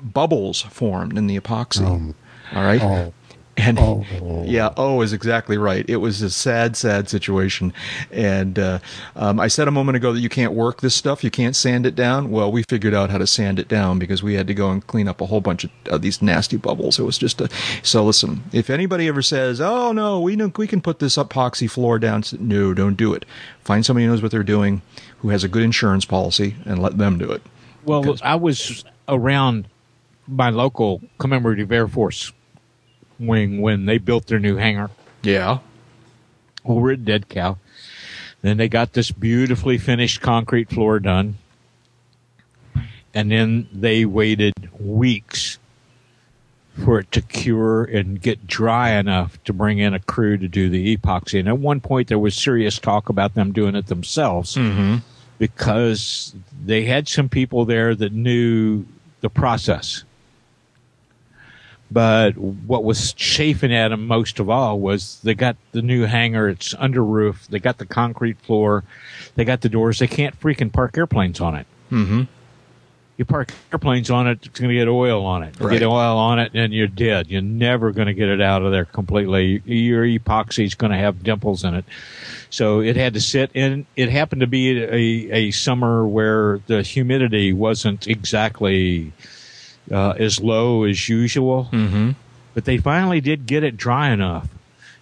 bubbles formed in the epoxy. Um, all right. oh. And Oh. yeah, oh is exactly right. It was a sad, sad situation. And uh, um, I said a moment ago that you can't work this stuff, you can't sand it down. Well, we figured out how to sand it down because we had to go and clean up a whole bunch of, of these nasty bubbles. It was just a. So listen, if anybody ever says, "Oh no, we know we can put this epoxy floor down," no, don't do it. Find somebody who knows what they're doing, who has a good insurance policy, and let them do it. Well, Because- I was around my local commemorative Air Force wing when they built their new hangar Yeah. over at Dead Cow. Then they got this beautifully finished concrete floor done. And then they waited weeks for it to cure and get dry enough to bring in a crew to do the epoxy. And at one point, there was serious talk about them doing it themselves mm-hmm. because they had some people there that knew the process. But what was chafing at them most of all was they got the new hangar, it's under roof, they got the concrete floor, they got the doors, they can't freaking park airplanes on it. Mm-hmm. You park airplanes on it, it's going to get oil on it. You Right. Get oil on it, and you're dead. You're never going to get it out of there completely. Your epoxy is going to have dimples in it. So it had to sit, and it happened to be a, a summer where the humidity wasn't exactly uh, as low as usual. Mm-hmm. But they finally did get it dry enough,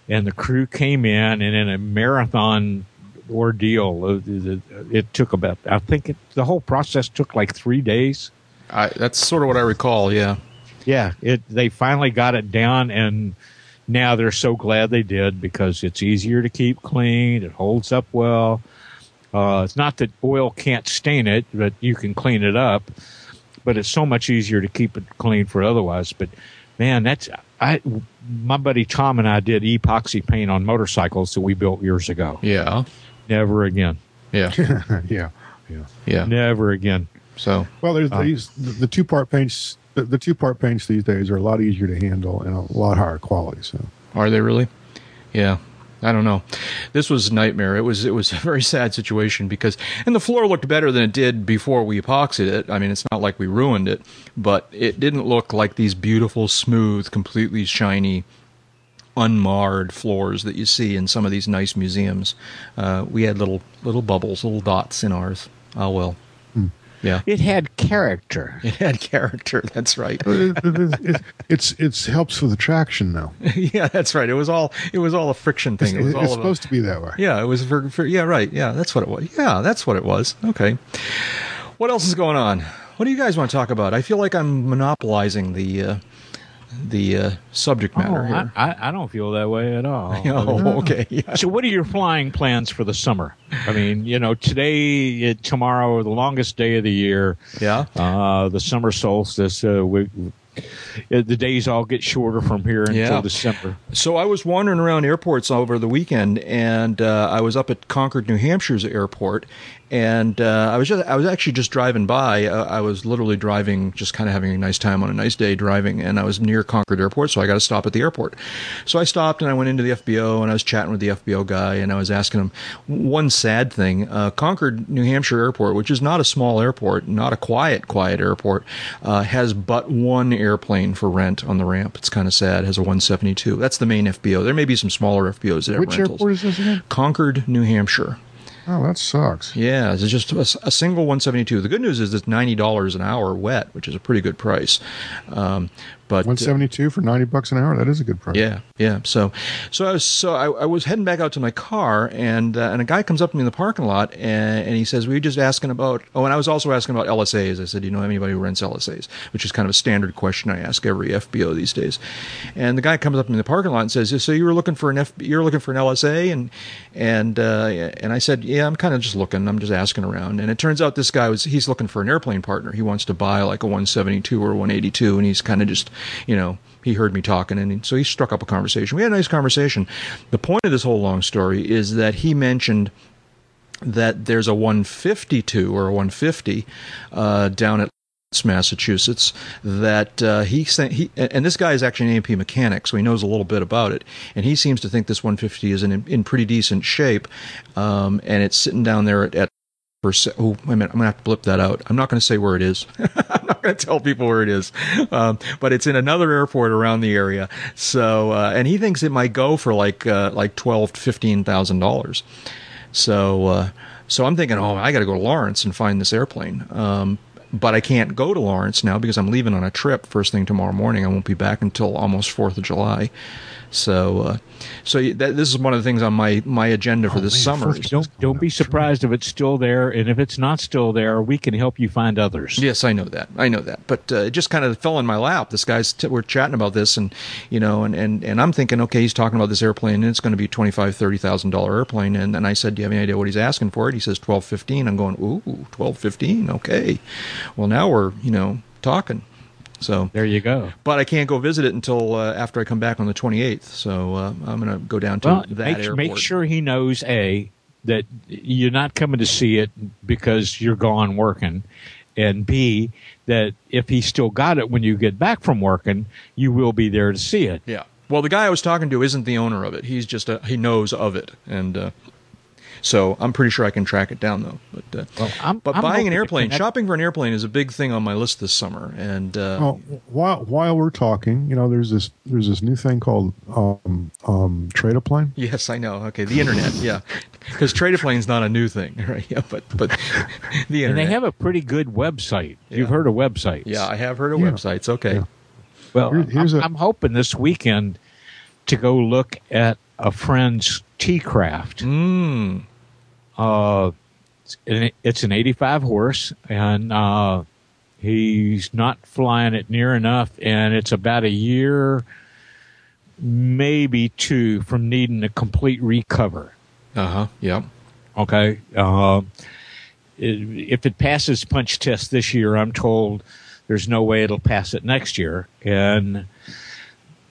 and the crew came in, and in a marathon ordeal, uh, it, it took about I think it, the whole process took like three days. I, that's sort of what I recall. Yeah. Yeah, it they finally got it down, and now they're so glad they did because it's easier to keep clean. It holds up well. Uh, it's not that oil can't stain it, but you can clean it up. But it's so much easier to keep it clean for otherwise. But man, that's I. My buddy Tom and I did epoxy paint on motorcycles that we built years ago. Yeah. Never again. Yeah, yeah, yeah. yeah. Never again. So Well, there's uh, these the, the two part paints. The, the two part paints these days are a lot easier to handle and a lot higher quality. So Are they really? Yeah. I don't know. This was a nightmare. It was it was a very sad situation because and the floor looked better than it did before we epoxied it. I mean, it's not like we ruined it, but it didn't look like these beautiful, smooth, completely shiny, unmarred floors that you see in some of these nice museums. Uh, we had little little bubbles, little dots in ours. Oh well. Yeah. It had character. It had character. That's right. it, it, it, it's it's helps with the traction though. yeah, that's right. It was all it was all a friction It's, thing. It was all it's of a- supposed to be that way. Yeah, it was for, for yeah, right. Yeah, that's what it was. Yeah, that's what it was. Okay. What else is going on? What do you guys want to talk about? I feel like I'm monopolizing the uh, the uh, subject matter Oh, here. I, I, don't feel that way at all. oh, okay. Yeah. So, what are your flying plans for the summer? I mean, you know, today, uh, tomorrow, the longest day of the year, Yeah. uh, the summer solstice. Uh, we, uh, the days all get shorter from here until Yeah. December. So I was wandering around airports over the weekend, and uh, I was up at Concord, New Hampshire's airport, and uh, I was just I was actually just driving by. Uh, I was literally driving, just kind of having a nice time on a nice day driving, and I was near Concord Airport, so I got to stop at the airport. So I stopped and I went into the FBO, and I was chatting with the FBO guy, and I was asking him one sad thing: uh, Concord, New Hampshire Airport, which is not a small airport, not a quiet, quiet airport, uh, has but one airplane for rent on the ramp. It's kind of sad. It has a 172. That's the main FBO. There may be some smaller FBOs that have Which rentals. airport is this again? Concord, New Hampshire. Oh, that sucks. Yeah, it's just a, a single 172. The good news is it's ninety dollars an hour wet, which is a pretty good price. Um, but seventy two for ninety bucks an hour. That is a good price. yeah, yeah. So, so I was so I, I was heading back out to my car, and uh, and a guy comes up to me in the parking lot, and, and he says, "We were just asking about." Oh, and I was also asking about LSAs. I said, "Do you know anybody who rents LSAs?" Which is kind of a standard question I ask every FBO these days. And the guy comes up to me in the parking lot and says, "So you were looking for an F? You're looking for an LSA?" And and uh, and I said, "Yeah, I'm kind of just looking. I'm just asking around." And it turns out this guy was he's looking for an airplane partner. He wants to buy like a 172 or 182, and he's kind of just you know he heard me talking and so he struck up a conversation. We had a nice conversation. The point of this whole long story is that he mentioned that there's a 152 or a 150 uh, down at Massachusetts that uh, he sent he and this guy is actually an A&P mechanic so he knows a little bit about it and he seems to think this 150 is in in pretty decent shape um, and it's sitting down there at, at for oh wait a minute I'm gonna have to blip that out. I'm not gonna say where it is. I'm not gonna tell people where it is. Um, but it's in another airport around the area. So uh, and he thinks it might go for like uh, like twelve to fifteen thousand dollars. So uh, so I'm thinking oh I got to go to Lawrence and find this airplane. Um, but I can't go to Lawrence now because I'm leaving on a trip first thing tomorrow morning. I won't be back until almost Fourth of July. So, uh, so that, this is one of the things on my my agenda for this man, summer. Fourth of Don't don't be surprised if it's still there, and if it's not still there, we can help you find others. Yes, I know that. I know that. But uh, it just kind of fell in my lap. This guy's t- we're chatting about this, and you know, and, and, and I'm thinking, okay, he's talking about this airplane, and it's going to be twenty five, thirty thousand dollar airplane. And and I said, do you have any idea what he's asking for it? He says twelve, fifteen. I'm going, ooh, twelve, fifteen. Okay. Well, now we're you know talking. So There you go. but I can't go visit it until uh, after I come back on the 28th. So uh, I'm going to go down to Well, that make, airport. make sure he knows a that you're not coming to see it because you're gone working, and b that if he still got it when you get back from working, you will be there to see it. Yeah. Well, the guy I was talking to isn't the owner of it. He's just a, he knows of it, and uh, so I'm pretty sure I can track it down though. But uh, Well, I'm- but I'm buying an airplane, connect- shopping for an airplane is a big thing on my list this summer. And uh, Well, while while we're talking, you know, there's this there's this new thing called um, um, trade a plane. yes, I know. Okay, the internet. Yeah, because trade a plane's not a new thing, right? Yeah, but but the And they have a pretty good website. You've heard of websites. yeah, I have heard of Yeah. websites. Okay. Yeah. Well, Here- here's I'm, a- I'm hoping this weekend to go look at a friend's T craft. Mm. Uh, it's an, 85 horse, and uh, he's not flying it near enough, and it's about a year, maybe two, from needing a complete recover. Uh huh. Yeah. Okay. Uh, if it passes punch test this year, I'm told there's no way it'll pass it next year. And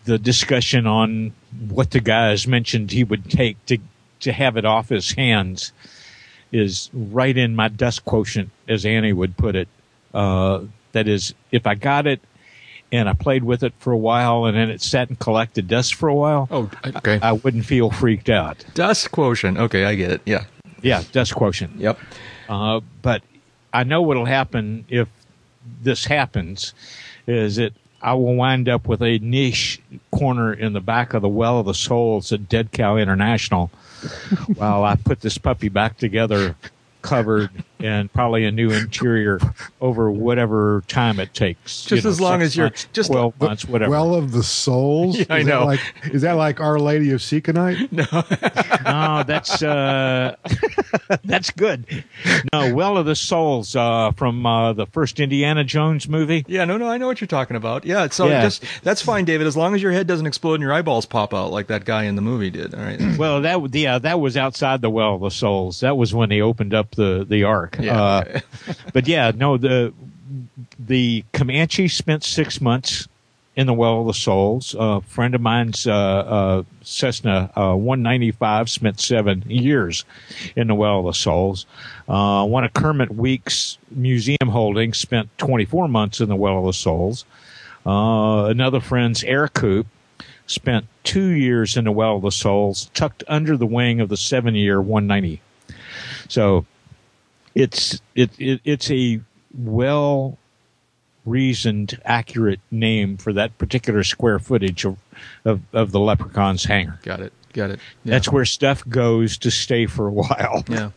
the discussion on what the guys mentioned he would take to to have it off his hands is right in my dust quotient, as Annie would put it. Uh, that is, if I got it and I played with it for a while and then it sat and collected dust for a while, Oh, okay. I wouldn't feel freaked out. Dust quotient. Okay, I get it. Yeah. Yeah, dust quotient. Yep. Uh, but I know what'll happen if this happens is that I will wind up with a niche corner in the back of the Well of the Souls at Dead Cow International while I put this puppy back together, covered, and probably a new interior over whatever time it takes. Just as long as you're- months, just- 12 months, whatever. Well of the souls. Yeah, I Is that know. Like, is that like Our Lady of Seekonite? no, no, that's uh, that's good. No, Well of the Souls uh, from uh, the first Indiana Jones movie. Yeah, no, no, I know what you're talking about. Yeah, so Yeah. just that's fine, David, as long as your head doesn't explode and your eyeballs pop out like that guy in the movie did. All right. Well, that w- yeah, that was outside the Well of the Souls. That was when they opened up the the Ark. Yeah. Uh, but yeah, no the the Comanche spent six months in the Well of the Souls. a friend of mine's uh, uh, Cessna uh, 195 spent seven years in the Well of the Souls. Uh, one of Kermit Weeks' museum holdings spent 24 months in the Well of the Souls. Uh, another friend's Ercoupe spent two years in the Well of the Souls, tucked under the wing of the seven year 190. So it's it, it it's a well reasoned, accurate name for that particular square footage of of, of the Leprechaun's hangar. Got it. Got it. Yeah. That's where stuff goes to stay for a while. Yeah.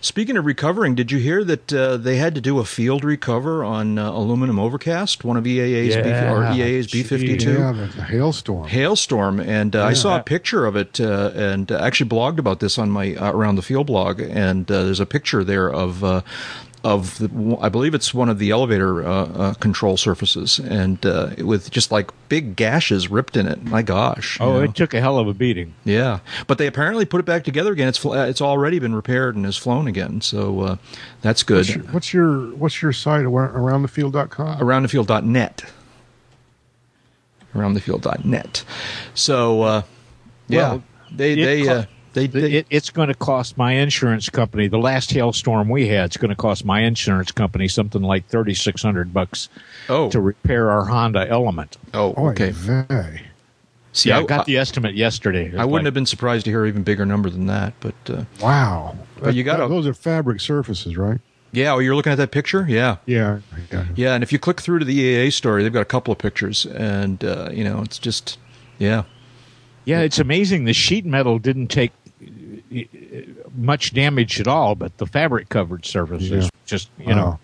Speaking of recovering, did you hear that uh, they had to do a field recover on uh, aluminum overcast, one of EAA's B, or EAA's B fifty two? Yeah, the hailstorm. hailstorm, and uh, I saw a picture of it, uh, and uh, actually blogged about this on my uh, around the field blog. And uh, there's a picture there of uh, of the, I believe it's one of the elevator uh, uh, control surfaces, and uh, with just like big gashes ripped in it. My gosh! you Oh, know. it took a hell of a beating. yeah, but they apparently put it back together again. It's fl- uh, it's already been repaired and has flown again, so uh, that's good. What's your, what's your what's your site aroundthefield.com? aroundthefield.net. Aroundthefield.net. So, uh, yeah, Well, they it they co- uh, they, they It, it's going to cost my insurance company. The last hailstorm we had is going to cost my insurance company something like thirty six hundred bucks oh to repair our Honda Element. oh okay. vey. See, Yeah, I, I got the estimate yesterday. I wouldn't have been surprised to hear an even bigger number than that, but uh, Wow. But you gotta- those are fabric surfaces, right? yeah. Oh, you're looking at that picture, yeah. Yeah. yeah. Yeah, and if you click through to the EAA story, they've got a couple of pictures, and uh, you know, it's just, yeah, Yeah, it's amazing. The sheet metal didn't take much damage at all, but the fabric covered surfaces Yeah. just you know.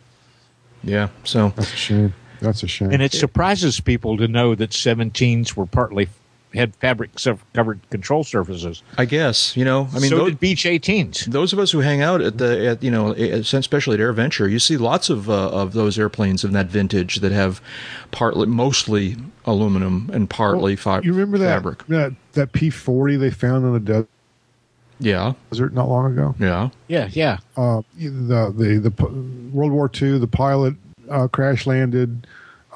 Yeah. So That's a shame. That's a shame. And it surprises people to know that 17s were partly had fabric surf- covered control surfaces. I guess you know, I mean, so those, did Beech 18s. those of us who hang out at the at you know especially at AirVenture, you see lots of uh, of those airplanes of that vintage that have partly mostly aluminum and partly fi- you remember that fabric. that that P forty they found in the Yeah, desert not long ago? yeah, Yeah, yeah. Uh, the the the p- World War II, the pilot uh, crash landed,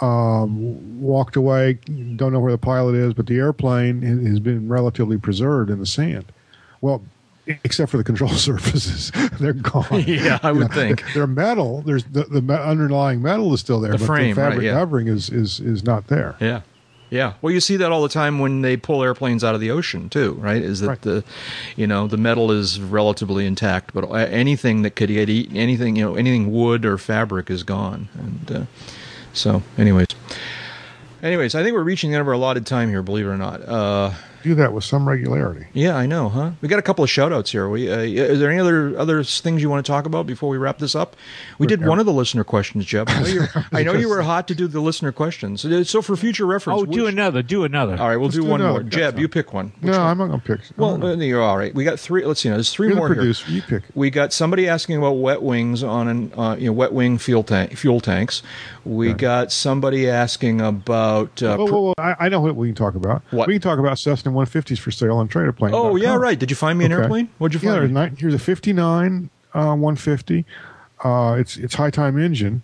um, walked away. Don't know where the pilot is, but the airplane has been relatively preserved in the sand. Well, except for the control surfaces, they're gone. Yeah, I You would think. they're metal. There's the, the underlying metal is still there, The but frame, the right, fabric yeah. covering is is is not there. yeah. Yeah, well, you see that all the time when they pull airplanes out of the ocean too, right? Is that Right. the, you know, the metal is relatively intact, but anything that could get eaten, anything you know, anything wood or fabric is gone. And uh, so, anyways, anyways, I think we're reaching the end of our allotted time here. Believe it or not. Uh, Do that with some regularity. yeah, I know, huh? We got a couple of shout outs here. We, uh, is there any other other things you want to talk about before we wrap this up? We did one of the listener questions, Jeb. I know, you're, I know you were hot to do the listener questions. So- So for future reference, Oh, do which- another, do another. All right, we'll do, do one another. more. Jeb, you pick one. Which no, one? I'm not going to pick. Well, I'm gonna- uh, you're all right. We got three. Let's see. Now, there's 3 you're the more here. You pick. We got somebody asking about wet wings on an uh, you know wet wing fuel tank fuel tanks. We got somebody asking about. Uh, Whoa, pr- whoa, whoa. I, I know what we can talk about. What? We can talk about Cessna 150s for sale on Trade-A-Plane. oh yeah, right. Did you find me an Okay. airplane? What'd you find? me? here's a 59 uh, 150. Uh, it's it's high time engine.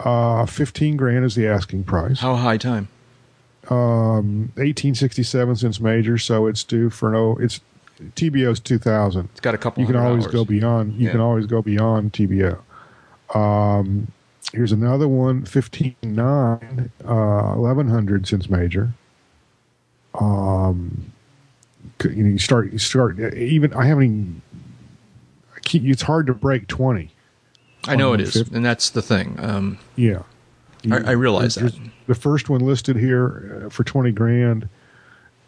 Uh, 15 grand is the asking price. How high time? Um, 1867 since major, so it's due for no. It's TBO's 2000. It's got a couple You can always hours. go beyond. You Yeah. can always go beyond TBO. Um, here's another one, 15.9, uh, 1100 since major. Um, you know, you start, you start, even, I haven't even, I keep, it's hard to break 20. I know it is, 150. and that's the thing. Um, Yeah. I- I realize that. The first one listed here uh, for 20 grand,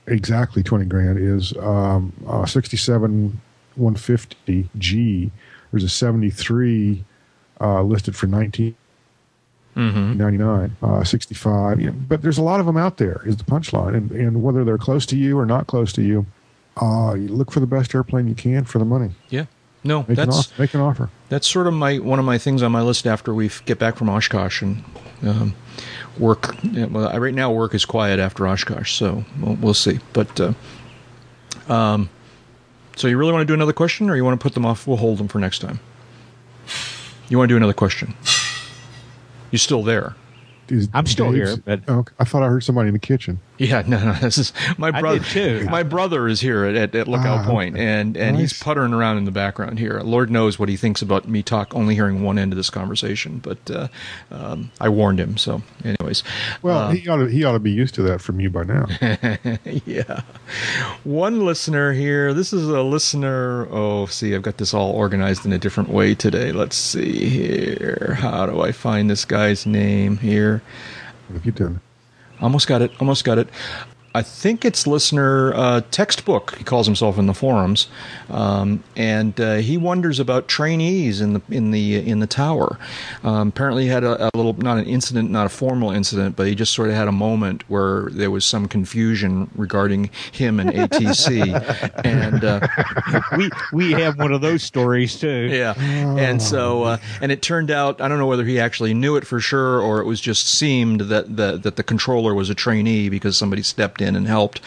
exactly 20 grand, is um, uh, 67 150G. There's a 73 uh, listed for 1999, uh, 65. Yeah, but there's a lot of them out there, is the punchline. And, and whether they're close to you or not close to you, uh, you look for the best airplane you can for the money. yeah. No, Make, an, that's off, make an offer. that's sort of my one of my things on my list after we get back from Oshkosh and um, work. Well, right now work is quiet after Oshkosh, so we'll, we'll see. But uh, um, so you really want to do another question, or you want to put them off? We'll hold them for next time. You want to do another question? You still there? Is I'm still Dave's- here, but- Oh, I thought I heard somebody in the kitchen. Yeah, no, no. This is my brother. too. My brother is here at, at, at Lookout Ah, Point, okay. and and he's puttering around in the background here. Lord knows what he thinks about me talk, only hearing one end of this conversation. But uh, um, I warned him. So, anyways, Well, Uh, he ought to he ought to be used to that from you by now. yeah. One listener here. This is a listener. Oh, see, I've got this all organized in a different way today. Let's see here. How do I find this guy's name here? What have you done? Almost got it. Almost got it. I think it's listener uh, textbook. He calls himself in the forums, um, and uh, he wonders about trainees in the in the in the tower. Um, apparently, he had a, a little not an incident, not a formal incident, but he just sort of had a moment where there was some confusion regarding him and ATC, and uh, we we have one of those stories too. yeah. And so, uh, and it turned out, I don't know whether he actually knew it for sure or it was just seemed that the, that the controller was a trainee because somebody stepped in and helped.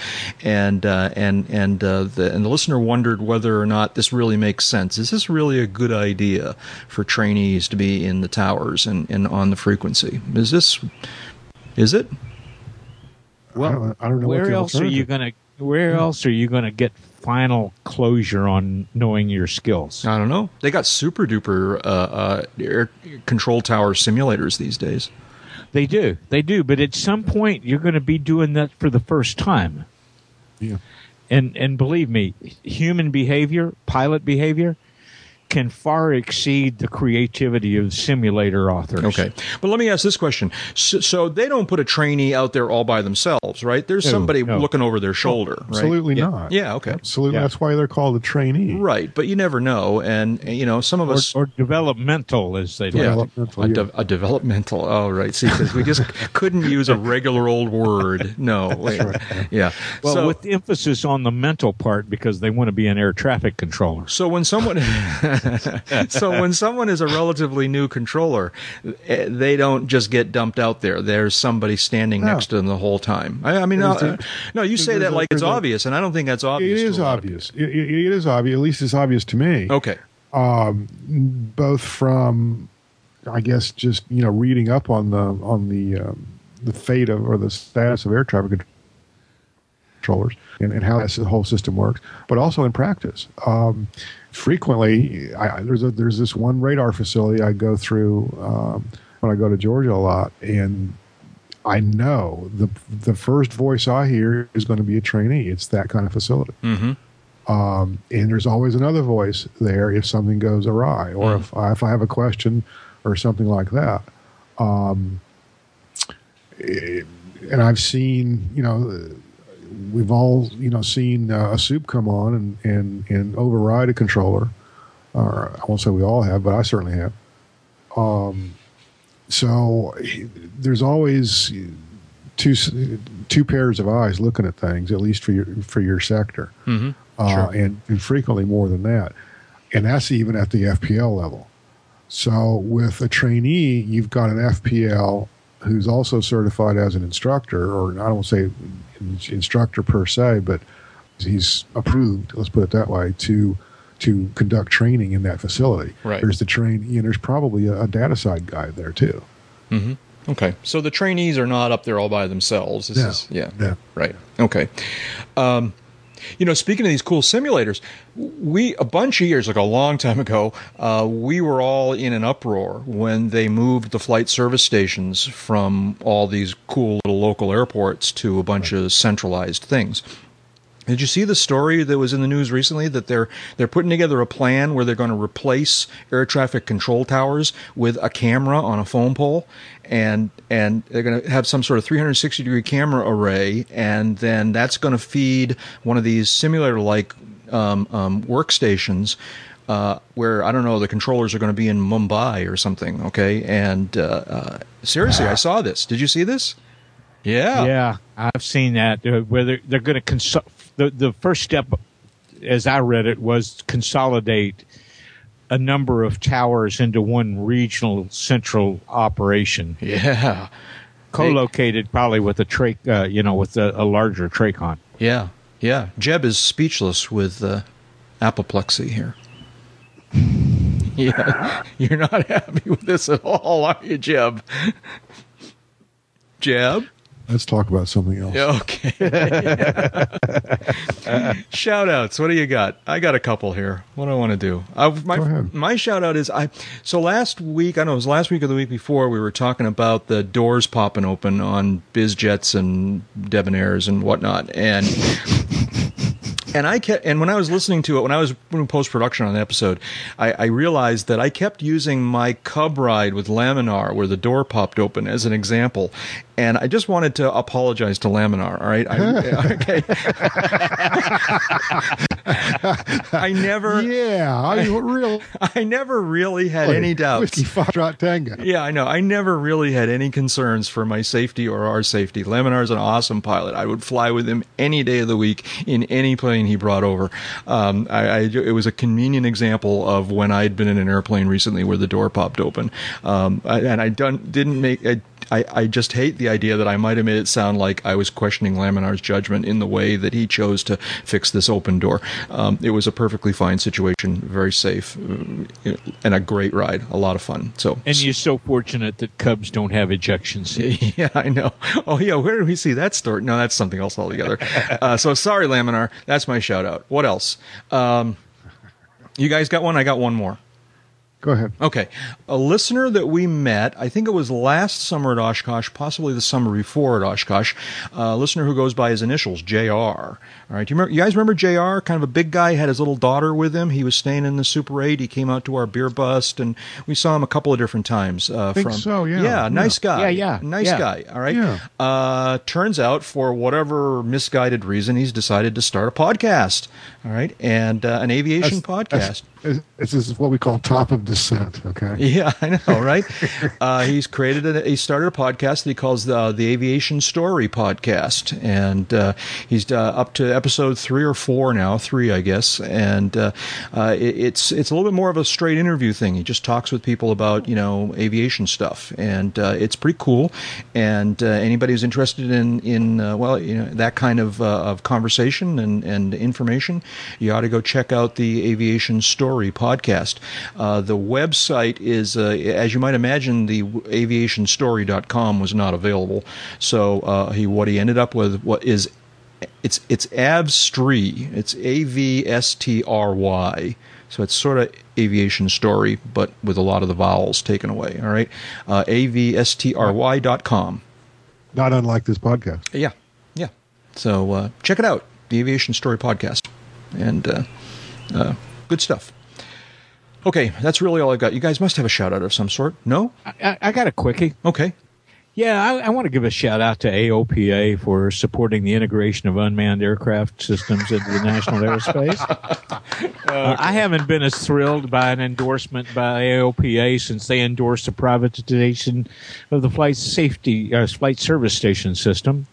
And, uh, and, and, uh, the, and the listener wondered whether or not this really makes sense. Is this really a good idea for trainees to be in the towers and, and on the frequency? Is this, is it? Well, I don't- I don't know where the else are you going to where else are you going to get final closure on knowing your skills? I don't know. They got super duper, uh, uh, air control tower simulators these days. They do. They do, but at some point you're going to be doing that for the first time. Yeah. And and believe me, human behavior, pilot behavior can far exceed the creativity of simulator authors. Okay, but let me ask this question: so, so they don't put a trainee out there all by themselves, right? There's No, somebody no. looking over their oh, shoulder, right? Absolutely Yeah. not. Yeah, okay, Absolutely. Yeah. That's why they're called a trainee. right. But you never know, and you know, some of Or, us. or developmental, as they yeah. Developmental, a, yeah. de- a developmental. Oh, right. See, because we just couldn't use a regular old word. No, wait. yeah. Well, so, with emphasis on the mental part because they want to be an air traffic controller. So when someone, so when someone is a relatively new controller, eh, they don't just get dumped out there. There's somebody standing No. next to them the whole time. I, I mean, no, you say that like it's obvious, and I don't think that's obvious. to is a lot of obvious. It, it- it is obvious. At least it's obvious to me. Okay. Both from, I guess, just you know, reading up on the on the um, the fate of or the status of air traffic controllers and, and how that whole system works, but also in practice. Um, frequently, I, I- there's a, there's this one radar facility I go through um, when I go to Georgia a lot, and I know the the first voice I hear is going to be a trainee. It's that kind of facility. Mm-hmm. Um, and there's always another voice there if something goes awry or if, I, if I have a question or something like that. Um, eh, and I've seen, you know, we've all, you know, seen uh, a soup come on and, and, and override a controller. Or I won't say we all have, but I certainly have. Um, so there's always two two pairs of eyes looking at things, at least for your for your sector Mm-hmm. uh, Sure. and, and frequently more than that. And that's even at the FPL level. So with a trainee, you've got an FPL who's also certified as an instructor, or I don't say instructor per se, but he's approved. Let's put it that way to to conduct training in that facility. Right. There's the trainee, and there's probably a, a data side guy there too. Mm-hmm. Okay. So the trainees are not up there all by themselves. This No. is yeah. No. Right. Okay. Um, You know, speaking of these cool simulators, we a bunch of years, like a long time ago, uh, we were all in an uproar when they moved the flight service stations from all these cool little local airports to a bunch of centralized things. Did you see the story that was in the news recently that they're they're putting together a plan where they're going to replace air traffic control towers with a camera on a phone pole and and they're going to have some sort of 360 degree camera array and then that's going to feed one of these simulator like um, um, workstations uh, where I don't know the controllers are going to be in Mumbai or something. Okay, and uh, uh, seriously, I saw this. Did you see this? Yeah, Yeah, I've seen that. Where they're, they're going to consol- the the first step, as I read it, was consolidate a number of towers into one regional central operation, yeah, co-located probably with a tra- uh, you know, with a, a larger Tracon. yeah, yeah. Jeb is speechless with uh, apoplexy here. yeah, you're not happy with this at all, are you, Jeb? Jeb. Let's talk about something else. Okay. shout outs. What do you got? I got a couple here. What do I want to do? Uh, my Go ahead. my shout out is I. So last week, I don't know, it was last week or the week before, we were talking about the doors popping open on BizJets and Debonairs and whatnot, and. And I kept, and when I was listening to it, when I was doing post production on the episode, I, I realized that I kept using my Cub ride with Laminar, where the door popped open, as an example. And I just wanted to apologize to Laminar. All right, I, okay. I never, Yeah, I real I never really had any doubts. Yeah, I know. I never really had any concerns for my safety or our safety. Laminar is an awesome pilot. I would fly with him any day of the week in any plane he brought over. Um, I, I, it was a convenient example of when I'd been in an airplane recently where the door popped open. Um, and I done, didn't make. I, I, I just hate the idea that I might have made it sound like I was questioning Laminar's judgment in the way that he chose to fix this open door. Um, it was a perfectly fine situation, very safe, uh, and a great ride, a lot of fun. So, And you're so fortunate that Cubs don't have ejection seats. yeah, I know. Oh, yeah. Where did we see that story? No, that's something else altogether. uh, so sorry, Laminar. That's my shout out. What else? Um, you guys got one? I got one more. Go ahead. Okay. A listener that we met, I think it was last summer at Oshkosh, possibly the summer before at Oshkosh, a listener who goes by his initials, JR. All right. Do you, remember, you guys remember JR? Kind of a big guy, had his little daughter with him. He was staying in the Super 8. He came out to our beer bust, and we saw him a couple of different times. Uh, Think from, so, yeah. Yeah, nice guy. Yeah, yeah, Nice yeah. guy. All right. Yeah. Uh, turns out, for whatever misguided reason, he's decided to start a podcast. All right. And uh, an aviation podcast. That's- This is what we call top of descent. Okay. Yeah, I know, right? uh, he's created a, he started a podcast that he calls the the Aviation Story Podcast, and uh, he's uh, up to episode three or four now, three, I guess. And uh, uh, it, it's it's a little bit more of a straight interview thing. He just talks with people about you know aviation stuff, and uh, it's pretty cool. And uh, anybody who's interested in in uh, well, you know that kind of uh, of conversation and and information, you ought to go check out the Aviation Story podcast. Uh, the website is, uh, as you might imagine, the aviationstory.com was not available. So uh, he what he ended up with what is it's it's Avstry. It's A V S T R Y. So it's sort of aviation story, but with a lot of the vowels taken away. All right, uh, avstry dot com. Not unlike this podcast. Yeah, yeah. So uh, check it out, the Aviation Story podcast, and uh, uh, good stuff. Okay, that's really all I got. You guys must have a shout out of some sort. No? I, I got a quickie. Okay. Yeah, I, I want to give a shout out to AOPA for supporting the integration of unmanned aircraft systems into the national airspace. Uh, I haven't been as thrilled by an endorsement by AOPA since they endorsed the privatization of the flight safety uh, flight service station system.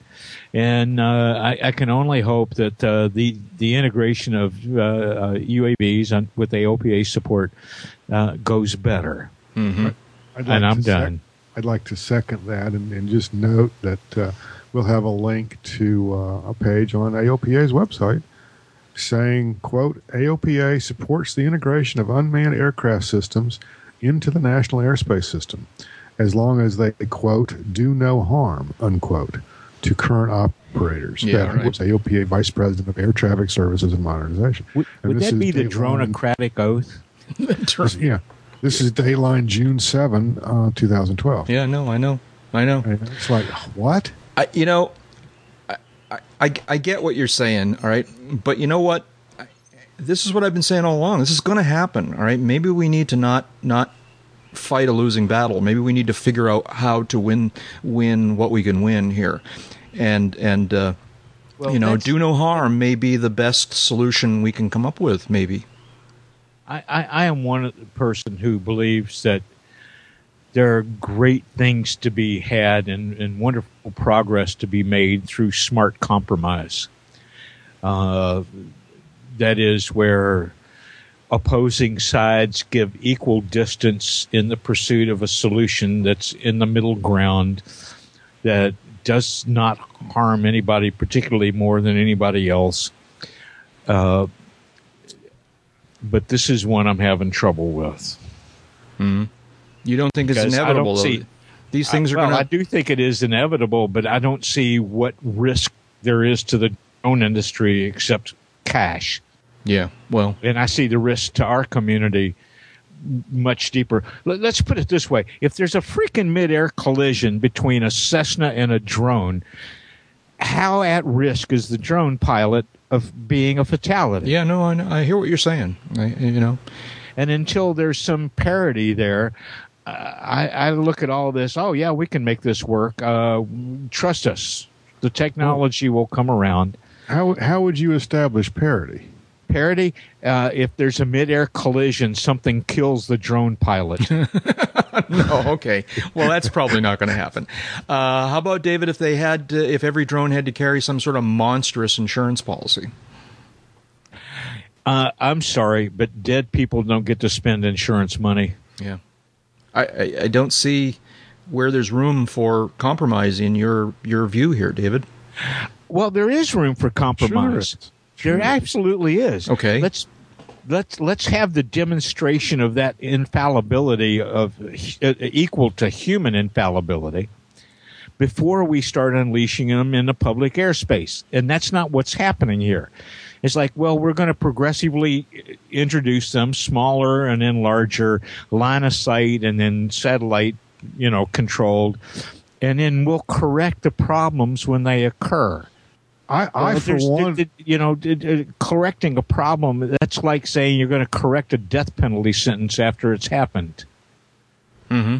And uh, I, I can only hope that uh, the the integration of uh, uh, UAVs on, with AOPA support uh, goes better. I'd And I'm sec- done. I'd like to second that and, and just note that uh, we'll have a link to uh, a page on AOPA's website saying, quote, AOPA supports the integration of unmanned aircraft systems into the national airspace system as long as they, quote, do no harm, unquote. To current operators. Yeah, that right. was AOPA Vice President of Air Traffic Services and Modernization. Would, And would this that is be the dronocratic oath? this- yeah, this is Dayline June 7, uh, 2012. yeah, no, I know, I know. And it's like, what? I, you know, I, I, I get what you're saying, all right, but you know what? I, this is what I've been saying all along. This is going to happen, all right. Maybe we need to not not fight a losing battle. Maybe we need to figure out how to win win what we can win here, and and uh, Well, you know, do no harm may be the best solution we can come up with. Maybe. I, I, I am one of the person who believes that there are great things to be had and, and wonderful progress to be made through smart compromise. Uh, that is where opposing sides give equal distance in the pursuit of a solution that's in the middle ground that does not harm anybody particularly more than anybody else. Uh, but this is one I'm having trouble with. You don't think it's Because I don't inevitable? see- These things are well, going I do think it is inevitable, but I don't see what risk there is to the drone industry except cash. Yeah. Well. And I see the risk to our community much deeper. Let- Let's put it this way: if there's a freaking midair collision between a Cessna and a drone, how at risk is the drone pilot of being a fatality? Yeah. No. I know, I hear what you're saying. I, you know. And until there's some parity there, uh, I, I look at all this. Oh yeah, we can make this work. Uh, trust us. The technology will come around. How, how would you establish parity? Parity. Uh, if there's a midair collision, something kills the drone pilot. Oh, okay. Well, that's probably not going to happen. Uh, how about David? If they had, to, if every drone had to carry some sort of monstrous insurance policy? uh, I'm sorry, but dead people don't get to spend insurance money. Yeah. I, I, I don't see where there's room for compromise in your your view here, David. Well, there is room for compromise. is. There absolutely is. Okay. Let's let's let's have the demonstration of that infallibility of uh, equal to human infallibility before we start unleashing them in the public airspace. And that's not what's happening here. It's like, well, we're going to progressively introduce them smaller and then larger, line of sight and then satellite, you know, controlled. And then we'll correct the problems when they occur. I, I Well, for there's- one, d- d- you know, d- d- correcting a problem, that's like saying you're going to correct a death penalty sentence after it's happened. Mm-hmm.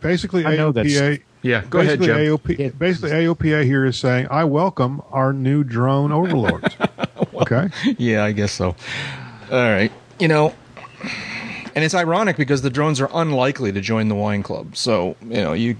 basically I know that's- AOPA. Yeah. Go ahead, basically, Jim. AOP, basically, AOPA here is saying, I welcome our new drone overlords. okay? Yeah, I guess so. All right. You know, and it's ironic because the drones are unlikely to join the wine club. So, you know, you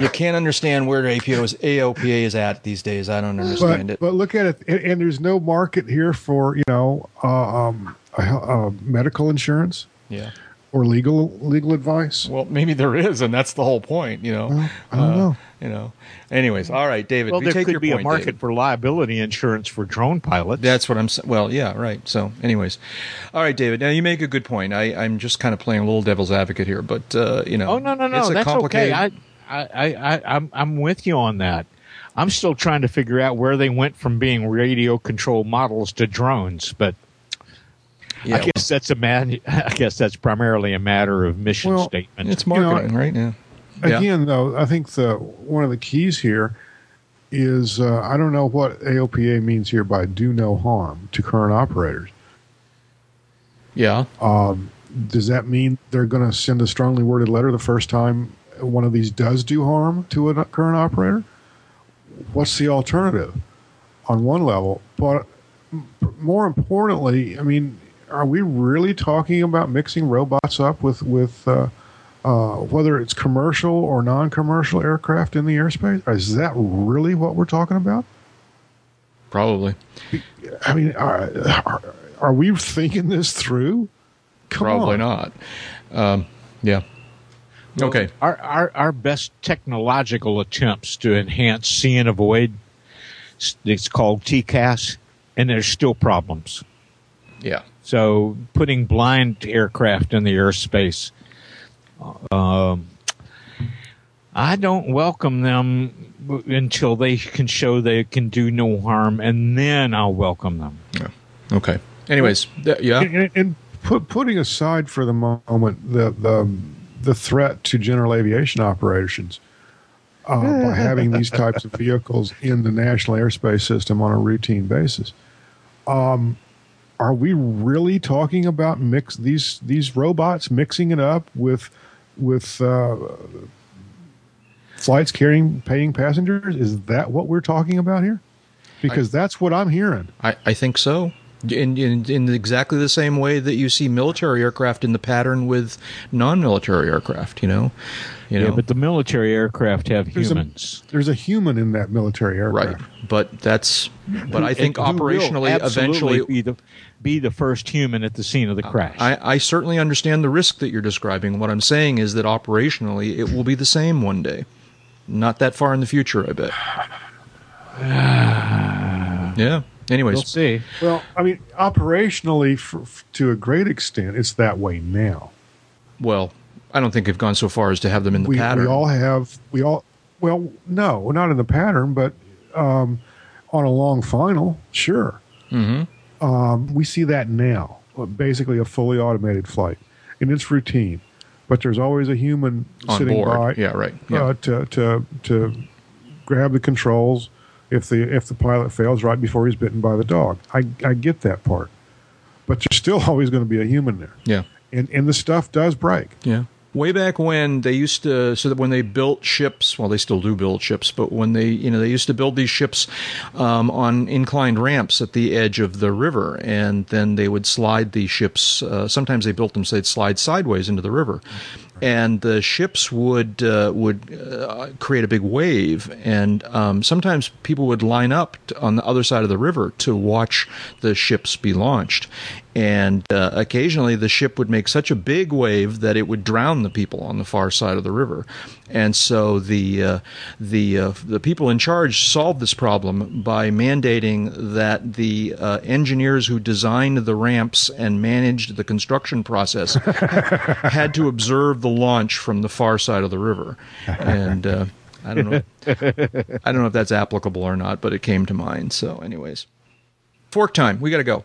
you can't understand where APO is, AOPA is at these days. I don't understand But, it. but look at it, and, and there's no market here for, you know, uh, um, uh, uh, medical insurance yeah. or legal legal advice. Well, maybe there is, and that's the whole point. You know. Well, I don't know. You know. Anyways, all right, David. Well, we there take could your be point, a market David. for liability insurance for drone pilots. That's what I'm saying. Well, yeah, right. So, anyways, all right, David. Now you make a good point. I, I'm just kind of playing a little devil's advocate here, but uh, you know. oh no, no, no, it's a that's complicated- okay. I, I, I, I, I'm, I'm with you on that. I'm still trying to figure out where they went from being radio controlled models to drones, but yeah, I guess that's a man. I guess that's primarily a matter of mission Well, statement. it's you know, marketing, right? Yeah. Yeah. Again, though, I think the one of the keys here is uh, I don't know what AOPA means here by do no harm to current operators. Yeah. Does that mean they're going to send a strongly worded letter the first time one of these does do harm to a current operator? What's the alternative on one level? But more importantly, I mean, are we really talking about mixing robots up with with uh, uh, whether it's commercial or non-commercial aircraft in the airspace? Is that really what we're talking about? Probably. I mean, are, are, are we thinking this through? Come Probably on. not. Um, yeah. Okay. Our, our our best technological attempts to enhance see and avoid. It's called TCAS, and there's still problems. Yeah. So putting blind aircraft in the airspace, um, I don't welcome them until they can show they can do no harm, and then I'll welcome them. Yeah. Okay. Anyways, th- yeah. And, and, and put, putting aside for the moment the the, the threat to general aviation operations uh, by having these types of vehicles in the national airspace system on a routine basis, um, are we really talking about mix these these robots mixing it up with with uh, flights carrying paying passengers? Is that what we're talking about here? Because that's what I'm hearing. I, I think so. In, in in exactly the same way that you see military aircraft in the pattern with non-military aircraft, you know, you know, Yeah, but the military aircraft have There's a- humans. There's a human in that military aircraft, right. aircraft. But that's, but I think operationally, eventually, be the be the first human at the scene of the crash. I, I certainly understand the risk that you're describing. What I'm saying is that operationally, it will be the same one day. Not that far in the future, I bet. yeah. Anyways, we'll see. Well, I mean, operationally, for, to a great extent, it's that way now. well, I don't think they've gone so far as to have them in the We, pattern. we all have, we all, well, no, not in the pattern, but um, on a long final, sure. Mm-hmm. Um, we see that now, basically a fully automated flight, and it's routine. But there's always a human on sitting board. by, Yeah, right. Yeah. uh, to to to grab the controls if the if the pilot fails right before he's bitten by the dog. I I get that part, but there's still always going to be a human there, yeah. and and the stuff does break. Yeah. Way back when they used to, so that when they built ships, well, they still do build ships, but when they, you know, they used to build these ships um, on inclined ramps at the edge of the river, and then they would slide these ships. Uh, sometimes they built them so they'd slide sideways into the river, and the ships would uh, would uh, create a big wave, and um, sometimes people would line up on the other side of the river to watch the ships be launched, and uh, occasionally the ship would make such a big wave that it would drown the people on the far side of the river, and so the uh, the uh, the people in charge solved this problem by mandating that the uh, engineers who designed the ramps and managed the construction process had to observe the launch from the far side of the river, and. Uh, I don't know. I don't know if that's applicable or not, but it came to mind. So, anyways, fork time. We got to go.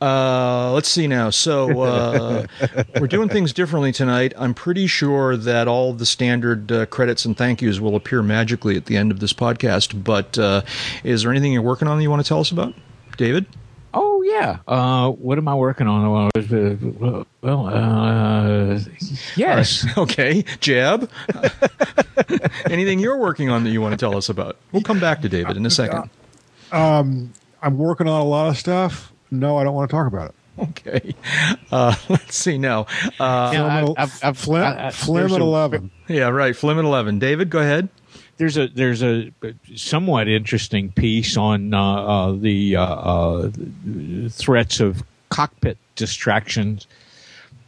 Uh, let's see now. So uh, we're doing things differently tonight. I'm pretty sure that all the standard uh, credits and thank yous will appear magically at the end of this podcast. But uh, is there anything you're working on that you want to tell us about, David? Oh yeah. Uh, what am I working on? Well, uh, Well, uh, yes. Okay, Jeb. anything you're working on that you want to tell us about? We'll come back to David in a second. I'm working on a lot of stuff. No, I don't want to talk about it. Okay. Uh, let's see now. Uh, Yeah, Flim, I've- I've- I've- Flim, I- I- Flim there's at a- 11. yeah, right. Flim at 11. David, go ahead. there's a there's a somewhat interesting piece on uh, uh, the uh, uh, threats of cockpit distractions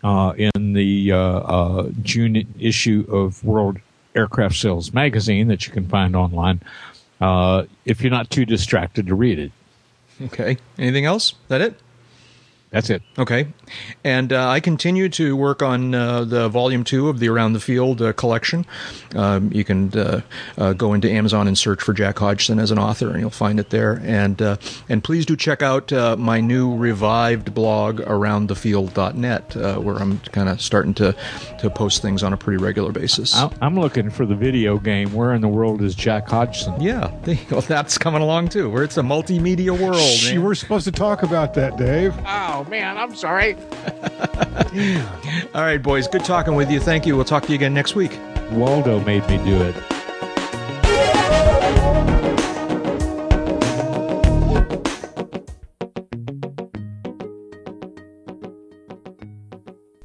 uh, in the uh, uh, June issue of World Aircraft Sales magazine that you can find online. Uh, if you're not too distracted to read it, Okay. Anything else? That it? That's it. Okay. And uh, I continue to work on uh, the volume two of the Around the Field uh, collection. Um, you can uh, uh, go into Amazon and search for Jack Hodgson as an author, and you'll find it there. And uh, and please do check out uh, my new revived blog, AroundTheField.net, uh, where I'm kind of starting to to post things on a pretty regular basis. I- I'm looking for the video game. Where in the world is Jack Hodgson? yeah, Well, that's coming along too, where it's a multimedia world. Shh, you were supposed to talk about that, Dave. Oh man, I'm sorry. All right, boys. Good talking with you. Thank you. We'll talk to you again next week. Waldo made me do it.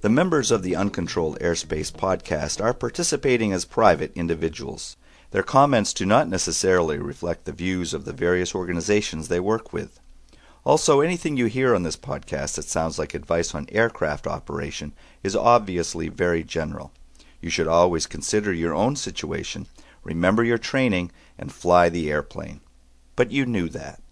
The members of the Uncontrolled Airspace podcast are participating as private individuals. Their comments do not necessarily reflect the views of the various organizations they work with. Also, anything you hear on this podcast that sounds like advice on aircraft operation is obviously very general. You should always consider your own situation, remember your training, and fly the airplane. But you knew that.